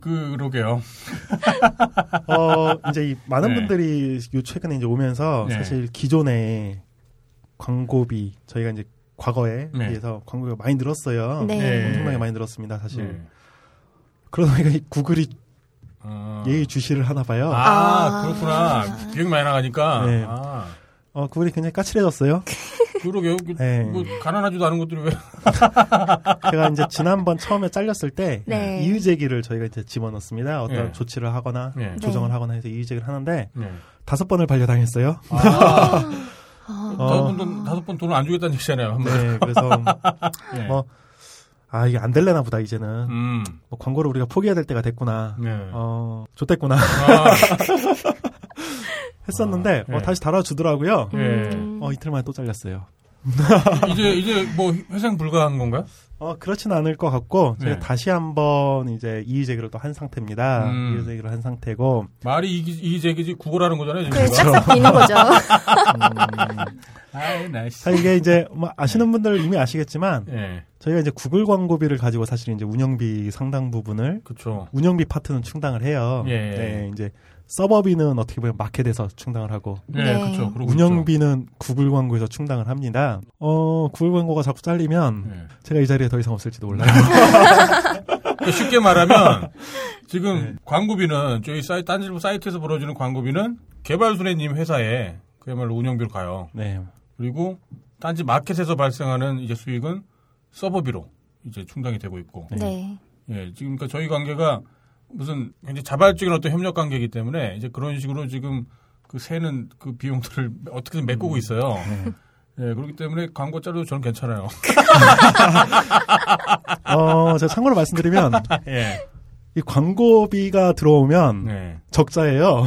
그, 그러게요. 어, 이제 이 많은 네. 분들이 요 최근에 이제 오면서 네. 사실 기존에 광고비 저희가 이제 과거에 네. 비해서 광고가 많이 늘었어요. 네. 네. 엄청나게 많이 늘었습니다, 사실. 네. 그러다 보니까 이 구글이 어. 예의 주시를 하나 봐요. 아, 아. 그렇구나. 비용이 많이 나가니까. 네. 아, 어, 구글이 굉장히 까칠해졌어요. 그러게요. 그, 네. 뭐 가난하지도 않은 것들이 왜. 제가 이제 지난번 처음에 잘렸을 때 네. 이의 제기를 저희가 이제 집어넣습니다. 어떤 네. 조치를 하거나 네. 조정을 네. 하거나 해서 이의 제기를 하는데 네. 다섯 번을 반려당했어요. 아, 아, 다섯 번, 돈- 다섯 번 돈을 안 주겠다는 얘기잖아요. 한 번. 네, 그래서 네. 뭐, 아 이게 안 될래나 보다 이제는 음. 뭐 광고를 우리가 포기해야 될 때가 됐구나. 네. 어, 좋댔구나 아, 했었는데 아, 어, 네. 다시 달아주더라고요. 예. 음. 어, 이틀 만에 또 잘렸어요. 이제, 이제 뭐 회생 불가한 건가요? 어, 그렇지는 않을 것 같고 제가 네. 다시 한번 이제 이의 제기를 또 한 상태입니다. 음. 이의 제기를 한 상태고 말이 이의, 이의 제기지 구걸하는 거잖아요. 지금. 그 싹싹 비는 거죠. 아이, nice. 사 이게 이제 뭐 아시는 분들 이미 아시겠지만 예. 저희가 이제 구글 광고비를 가지고 사실 이제 운영비 상당 부분을 그쵸. 운영비 파트는 충당을 해요. 예. 네, 이제 서버비는 어떻게 보면 마켓에서 충당을 하고 네, 네. 그쵸. 그러고 운영비는 구글 광고에서 충당을 합니다. 어, 구글 광고가 자꾸 잘리면 있죠. 예. 제가 이 자리에 더 이상 없을지도 몰라요. 그러니까 쉽게 말하면 지금 네. 광고비는 저희 사이 딴지일보 사이트에서 벌어지는 광고비는 개발순애님 회사에 그야말로 운영비로 가요. 네. 그리고 딴지 마켓에서 발생하는 이제 수익은 서버비로 이제 충당이 되고 있고 네. 예, 지금 그러니까 저희 관계가 무슨 굉장히 자발적인 어떤 협력 관계이기 때문에 이제 그런 식으로 지금 그 새는 그 비용들을 어떻게든 메꾸고 있어요. 예, 그렇기 때문에 광고 자료도 저는 괜찮아요. 어, 제가 참고로 말씀드리면 예. 이 광고비가 들어오면 네. 적자예요.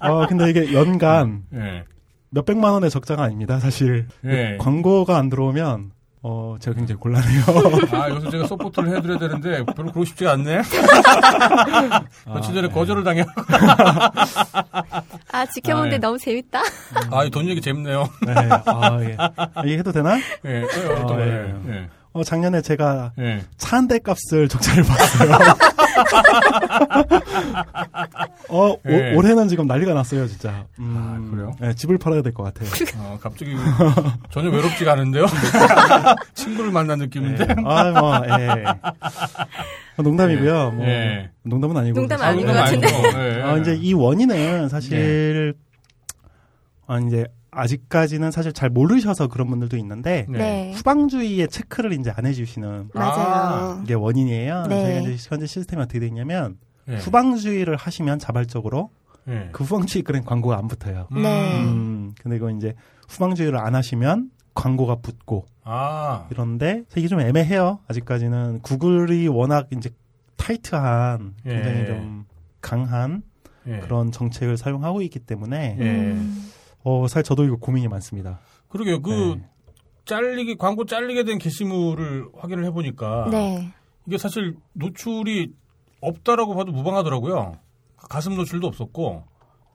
어, 근데 이게 연간 예. 몇백만 원의 적자가 아닙니다, 사실. 예. 광고가 안 들어오면 어, 제가 굉장히 곤란해요. 아, 여기서 제가 support를 해드려야 되는데 별로 그러고 싶지가 않네. 며칠 전에 네. 거절을 당해. 아, 지켜보는데 아, 예. 너무 재밌다. 아, 이 돈 얘기 재밌네요. 네. 아, 예. 이게 해도 되나? 예, 아? 예. 예. 어, 작년에 제가 예. 차한 대 값을 적자를 봤어요. 어, 예. 올, 올해는 지금 난리가 났어요, 진짜. 음, 아, 그래요? 네, 집을 팔아야 될 것 같아요. 어, 갑자기 전혀 외롭지가 않은데요? 친구를 만난 느낌인데? 네. 아, 뭐, 예. 어, 농담이고요. 뭐, 예. 농담은 아니고. 농담 아, 아닌 것 같은데. 아니고, 예, 예. 어, 이제 이 원인은 사실, 어, 이제 아직까지는 사실 잘 모르셔서 그런 분들도 있는데, 네. 후방주의의 체크를 이제 안 해주시는 맞아요. 게 원인이에요. 네. 저희가 이제 현재 시스템이 어떻게 돼 있냐면, 예. 후방주의를 하시면 자발적으로 예. 그 후방주의 그런 광고가 안 붙어요. 네. 음, 근데 이거 이제 후방주의를 안 하시면 광고가 붙고 아, 이런데 이게 좀 애매해요. 아직까지는 구글이 워낙 이제 타이트한 예. 굉장히 좀 강한 예. 그런 정책을 사용하고 있기 때문에 예. 음. 어 사실 저도 이거 고민이 많습니다. 그러게요. 그, 네. 잘리기, 광고 잘리게 된 게시물을 확인을 해보니까. 네. 이게 사실 노출이 없다라고 봐도 무방하더라고요. 가슴 노출도 없었고,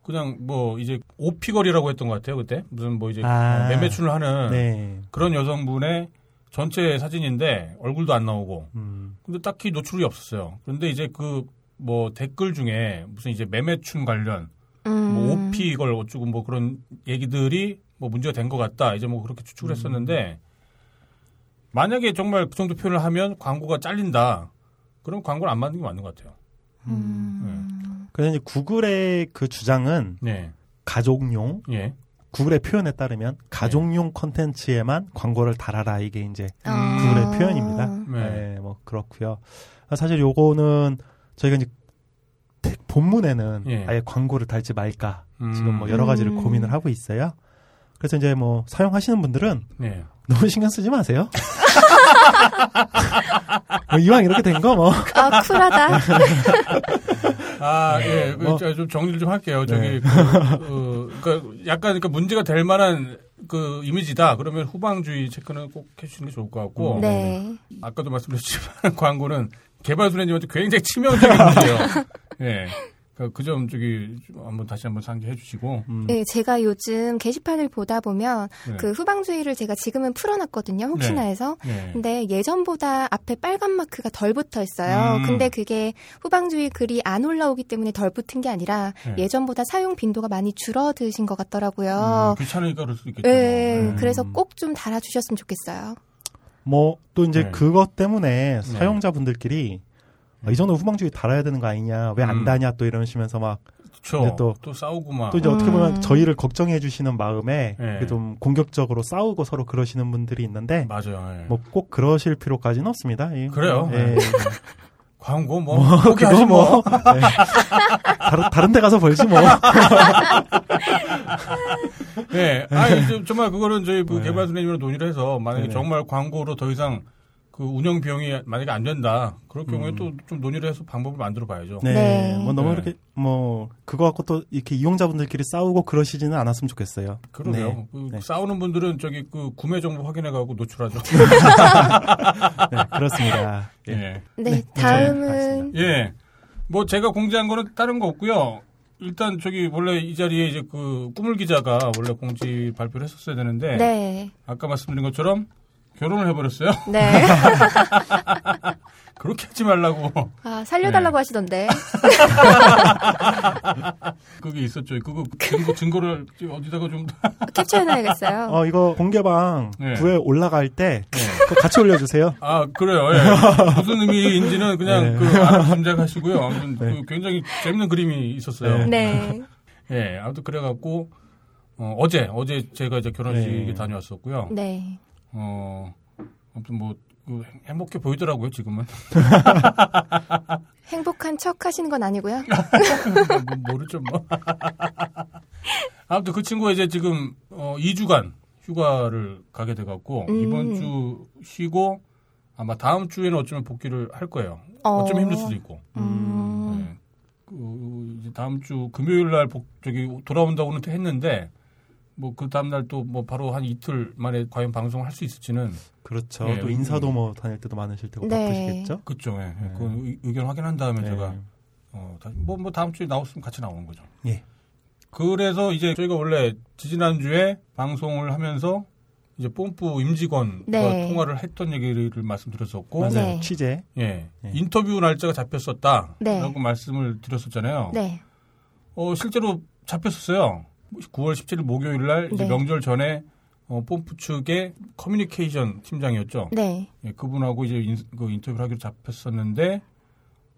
그냥 뭐 이제 오피걸이라고 했던 것 같아요, 그때. 무슨 뭐 이제 아. 어, 매매출을 하는 네. 그런 여성분의 전체 사진인데 얼굴도 안 나오고, 음, 근데 딱히 노출이 없었어요. 그런데 이제 그 뭐 댓글 중에 무슨 이제 매매춘 관련 음. 뭐 오피 이걸 어쩌고 뭐 그런 얘기들이 뭐 문제가 된 것 같다. 이제 뭐 그렇게 추측을 음. 했었는데 만약에 정말 그 정도 표현을 하면 광고가 잘린다. 그럼 광고를 안 만드는 게 맞는 것 같아요. 음. 그래서 이제 구글의 그 주장은 네. 가족용 예. 구글의 표현에 따르면 가족용 컨텐츠에만 광고를 달아라 이게 이제 아. 구글의 표현입니다. 네. 네, 뭐 그렇고요. 사실 요거는 저희가 이제 대- 본문에는 예. 아예 광고를 달지 말까 음. 지금 뭐 여러 가지를 음. 고민을 하고 있어요. 그래서 이제 뭐 사용하시는 분들은 네. 너무 신경 쓰지 마세요. 뭐 이왕 이렇게 된 거 뭐. 아, 쿨하다. 아, 예. 그, 뭐. 저, 좀 정리를 좀 할게요. 저기, 네. 그, 어, 그러니까 약간 그러니까 문제가 될 만한 그 이미지다. 그러면 후방주의 체크는 꼭 해주시는 게 좋을 것 같고. 네. 아까도 말씀드렸지만 광고는 개발 수련님한테 굉장히 치명적인 문제예요. 예. 그점 저기 좀 한번 다시 한번 상기해 주시고. 음. 네, 제가 요즘 게시판을 보다 보면 네. 그 후방주의를 제가 지금은 풀어놨거든요. 혹시나 네. 해서. 예. 근데 예전보다 앞에 빨간 마크가 덜 붙어 있어요. 음. 근데 그게 후방주의 글이 안 올라오기 때문에 덜 붙은 게 아니라 네. 예전보다 사용 빈도가 많이 줄어드신 것 같더라고요. 음, 귀찮으니까 그럴 수 있겠죠. 네, 뭐. 예. 그래서 꼭 좀 달아주셨으면 좋겠어요. 뭐 또 이제 네. 그것 때문에 사용자분들끼리 아, 이 정도 후방주의 달아야 되는 거 아니냐 왜안 음. 다냐 또 이러시면서 막 그렇죠. 또- 또 싸우고 막. 또 이제 어떻게 보면 음. 저희를 걱정해 주시는 마음에 네. 좀 공격적으로 싸우고 서로 그러시는 분들이 있는데 맞아요. 예. 뭐꼭 그러실 필요까지는 없습니다. 예. 그래요? 예. 네. 광고 뭐, 뭐 포기하지 그거 뭐. 뭐 네. 다른 다른 데 가서 벌지 뭐. 예. 아니, 저- 정말 그거는 저희 그 네. 개발 선생님이랑 논의를 해서 만약에 네네. 정말 광고로 더 이상 그 운영 비용이 만약에 안 된다. 그럴 경우에 음. 또좀 논의를 해서 방법을 만들어 봐야죠. 네. 네. 뭐 너무 네. 이렇게 뭐 그거 갖고 또 이렇게 이용자분들끼리 싸우고 그러시지는 않았으면 좋겠어요. 그러게요. 네. 그 네. 싸우는 분들은 저기 그 구매 정보 확인해 가고 노출하죠. 네, 그렇습니다. 예. 예. 네, 다음은 예. 뭐 제가 공지한 거는 다른 거 없고요. 일단 저기 원래 이 자리에 이제 그 꾸물 기자가 원래 공지 발표를 했었어야 되는데 네, 아까 말씀드린 것처럼 결혼을 해버렸어요. 네. 그렇게 하지 말라고 아, 살려달라고 네. 하시던데. 그게 있었죠. 그거 증거, 증거를 어디다가 좀 캡처해놔야겠어요. 어 이거 공개방 네. 9회 올라갈 때 네. 같이 올려주세요. 아, 그래요. 예. 무슨 의미인지는 그냥 네. 그 알아 짐작하시고요. 아무튼 네. 그 굉장히 재밌는 그림이 있었어요. 네. 예. 아무튼 그래갖고 어, 어제 어제 제가 이제 결혼식에 네. 다녀왔었고요. 네. 어, 아무튼 뭐그 행복해 보이더라고요 지금은 행복한 척 하시는 건 아니고요. 뭐 모르죠 뭐 아무튼 그 친구가 이제 지금 어 2주간 휴가를 가게 돼 갖고 음. 이번 주 쉬고 아마 다음 주에는 어쩌면 복귀를 할 거예요 어. 어쩌면 힘들 수도 있고 음. 네. 그 이제 다음 주 금요일 날 복, 저기 돌아온다고는 했는데 뭐 그 다음 날 또 뭐 바로 한 이틀 만에 과연 방송을 할 수 있을지는 그렇죠. 예, 또 인사도 뭐 다닐 때도 많으실 테고 네. 바쁘시겠죠. 그죠. 예. 네. 그 의- 의견 확인한 다음에 네. 제가 어, 뭐, 뭐 다음 주에 나왔으면 같이 나오는 거죠. 예. 그래서 이제 저희가 원래 지지난주에 방송을 하면서 이제 뽐뿌 임직원과 네. 통화를 했던 얘기를 말씀드렸었고 맞아요. 네. 취재. 예. 네. 인터뷰 날짜가 잡혔었다라고 네. 말씀을 드렸었잖아요. 네. 어, 실제로 잡혔었어요. 9월 17일 목요일 날 네. 명절 전에 어, 뽐뿌 측의 커뮤니케이션 팀장이었죠. 네. 예, 그분하고 이제 인, 그 인터뷰를 하기로 잡혔었는데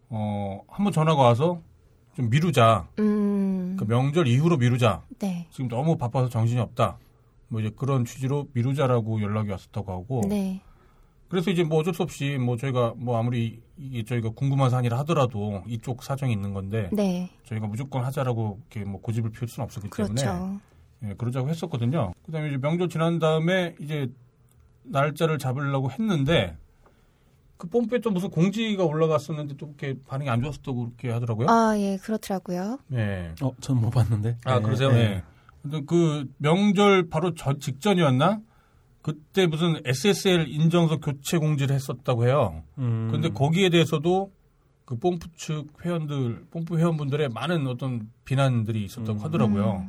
어, 한번 전화가 와서 좀 미루자. 음. 그 명절 이후로 미루자. 네. 지금 너무 바빠서 정신이 없다. 뭐 이제 그런 취지로 미루자라고 연락이 왔었다고 하고. 네. 그래서 이제 뭐 어쩔 수 없이 뭐 저희가 뭐 아무리 이게 저희가 궁금한 사안이라 하더라도 이쪽 사정이 있는 건데 네. 저희가 무조건 하자라고 이렇게 뭐 고집을 피울 수는 없었기 때문에 그렇죠. 예, 그러자고 했었거든요. 그다음에 이제 명절 지난 다음에 이제 날짜를 잡으려고 했는데 그 뽐뿌에 또 무슨 공지가 올라갔었는데 또 이렇게 반응이 안 좋았었다고 그렇게 하더라고요. 아, 예, 그렇더라고요. 네. 어, 전 못 봤는데. 아 네, 그러세요? 네. 네. 근데 그 명절 바로 저 직전이었나? 그때 무슨 SSL 인정서 교체 공지를 했었다고 해요. 음. 근데 거기에 대해서도 그 뽐뿌 측 회원들, 뽐뿌 회원분들의 많은 어떤 비난들이 있었다고 음. 하더라고요.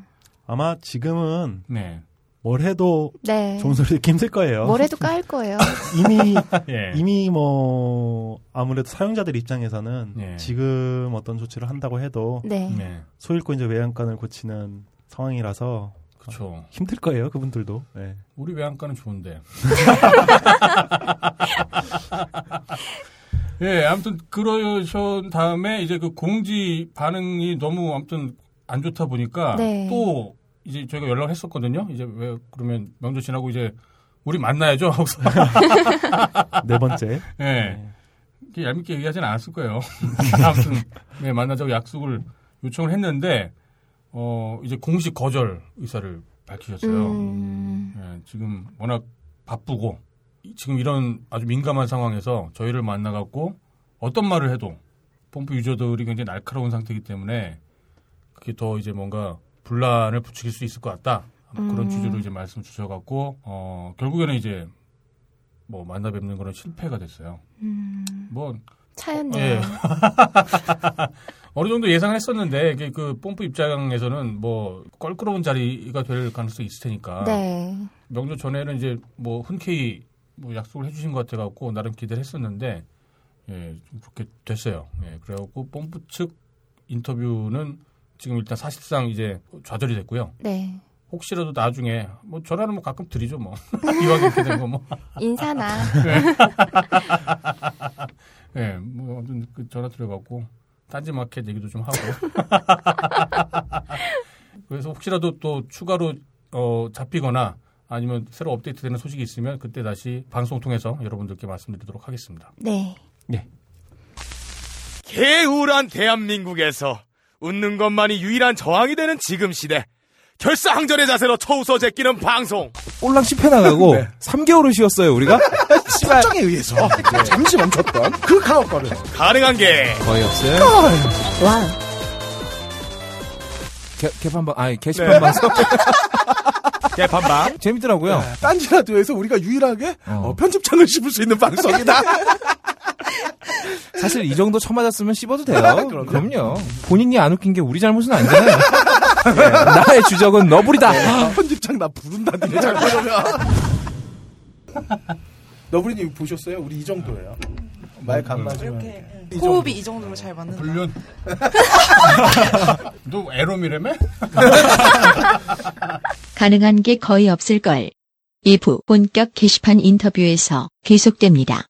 아마 지금은 네. 뭘 해도 네. 좋은 소리 듣기 힘들 거예요. 뭘 해도 까일 거예요. 이미 예. 이미 뭐 아무래도 사용자들 입장에서는 네. 지금 어떤 조치를 한다고 해도 네. 네. 소잃고 이제 외양간을 고치는 상황이라서 그렇죠. 힘들 거예요 그분들도. 네. 우리 외양간은 좋은데. 예, 아무튼 그러신 다음에 이제 그 공지 반응이 너무 아무튼 안 좋다 보니까 네. 또 이제 저희가 연락을 했었거든요. 이제 왜 그러면 명절 지나고 이제 우리 만나야죠. 네 번째. 예. 네. 이렇게 얄밉게 얘기하진 않았을 거예요. 아무튼 네, 만나자고 약속을 요청을 했는데 어 이제 공식 거절 의사를 밝히셨어요. 음. 예, 지금 워낙 바쁘고 이- 지금 이런 아주 민감한 상황에서 저희를 만나갖고 어떤 말을 해도 pom프 유저들이 굉장히 날카로운 상태이기 때문에 그게 더 이제 뭔가 분란을 부추길 수 있을 것 같다. 그런 음. 취지로 이제 말씀 주셔갖고 어 결국에는 이제 뭐 만나 뵙는 거는 실패가 됐어요. 음. 뭐 차였네요. 예. 어느 정도 예상을 했었는데 이게 그 pom프 입장에서는 뭐 껄끄러운 자리가 될 가능성이 있을 테니까 네. 명절 전에는 이제 뭐 흔쾌히 뭐 약속을 해주신 것 같아갖고 나름 기대를 했었는데 예, 좀 그렇게 됐어요. 예, 그래갖고 뽐뿌 측 인터뷰는 지금 일단 사실상 이제 좌절이 됐고요. 네. 혹시라도 나중에 뭐 전화는 뭐 가끔 드리죠 뭐 이왕 이렇게 된 거 뭐. 인사나. 예, 뭐 아무튼 그 전화 드려갖고 딴지 마켓 얘기도 좀 하고. 그래서 혹시라도 또 추가로 어, 잡히거나 아니면 새로 업데이트되는 소식이 있으면 그때 다시 방송 통해서 여러분들께 말씀드리도록 하겠습니다. 네. 개우란 대한민국에서 웃는 것만이 유일한 저항이 되는 지금 시대. 결사항전의 자세로 처웃어 제끼는 방송. 꼴랑 씹혀 나가고 네. 3개월을 쉬었어요 우리가 설정에 의해서 잠시 멈췄던 그 강업거를 가능한 게 거의 없어요 wow. 개, 개판방 아니 게시판 방송 개판방. 재밌더라고요 딴지 라디오에서 우리가 유일하게 어. 어, 편집장을 씹을 수 있는 방송이다. 사실 이 정도 쳐맞았으면 씹어도 돼요 그럼요. 그럼요 본인이 안 웃긴 게 우리 잘못은 아니잖아요 예, 나의 주적은 너구리다 편집창 나 부른다 니네 잘못하면. 너브리님 보셨어요? 우리 이 정도예요. 말 간맞으면 이렇게 호흡이 이 정도로 잘 맞는다. 불륜. 너 에로미래매? 가능한 게 거의 없을 걸. 2부 본격 게시판 인터뷰에서 계속됩니다.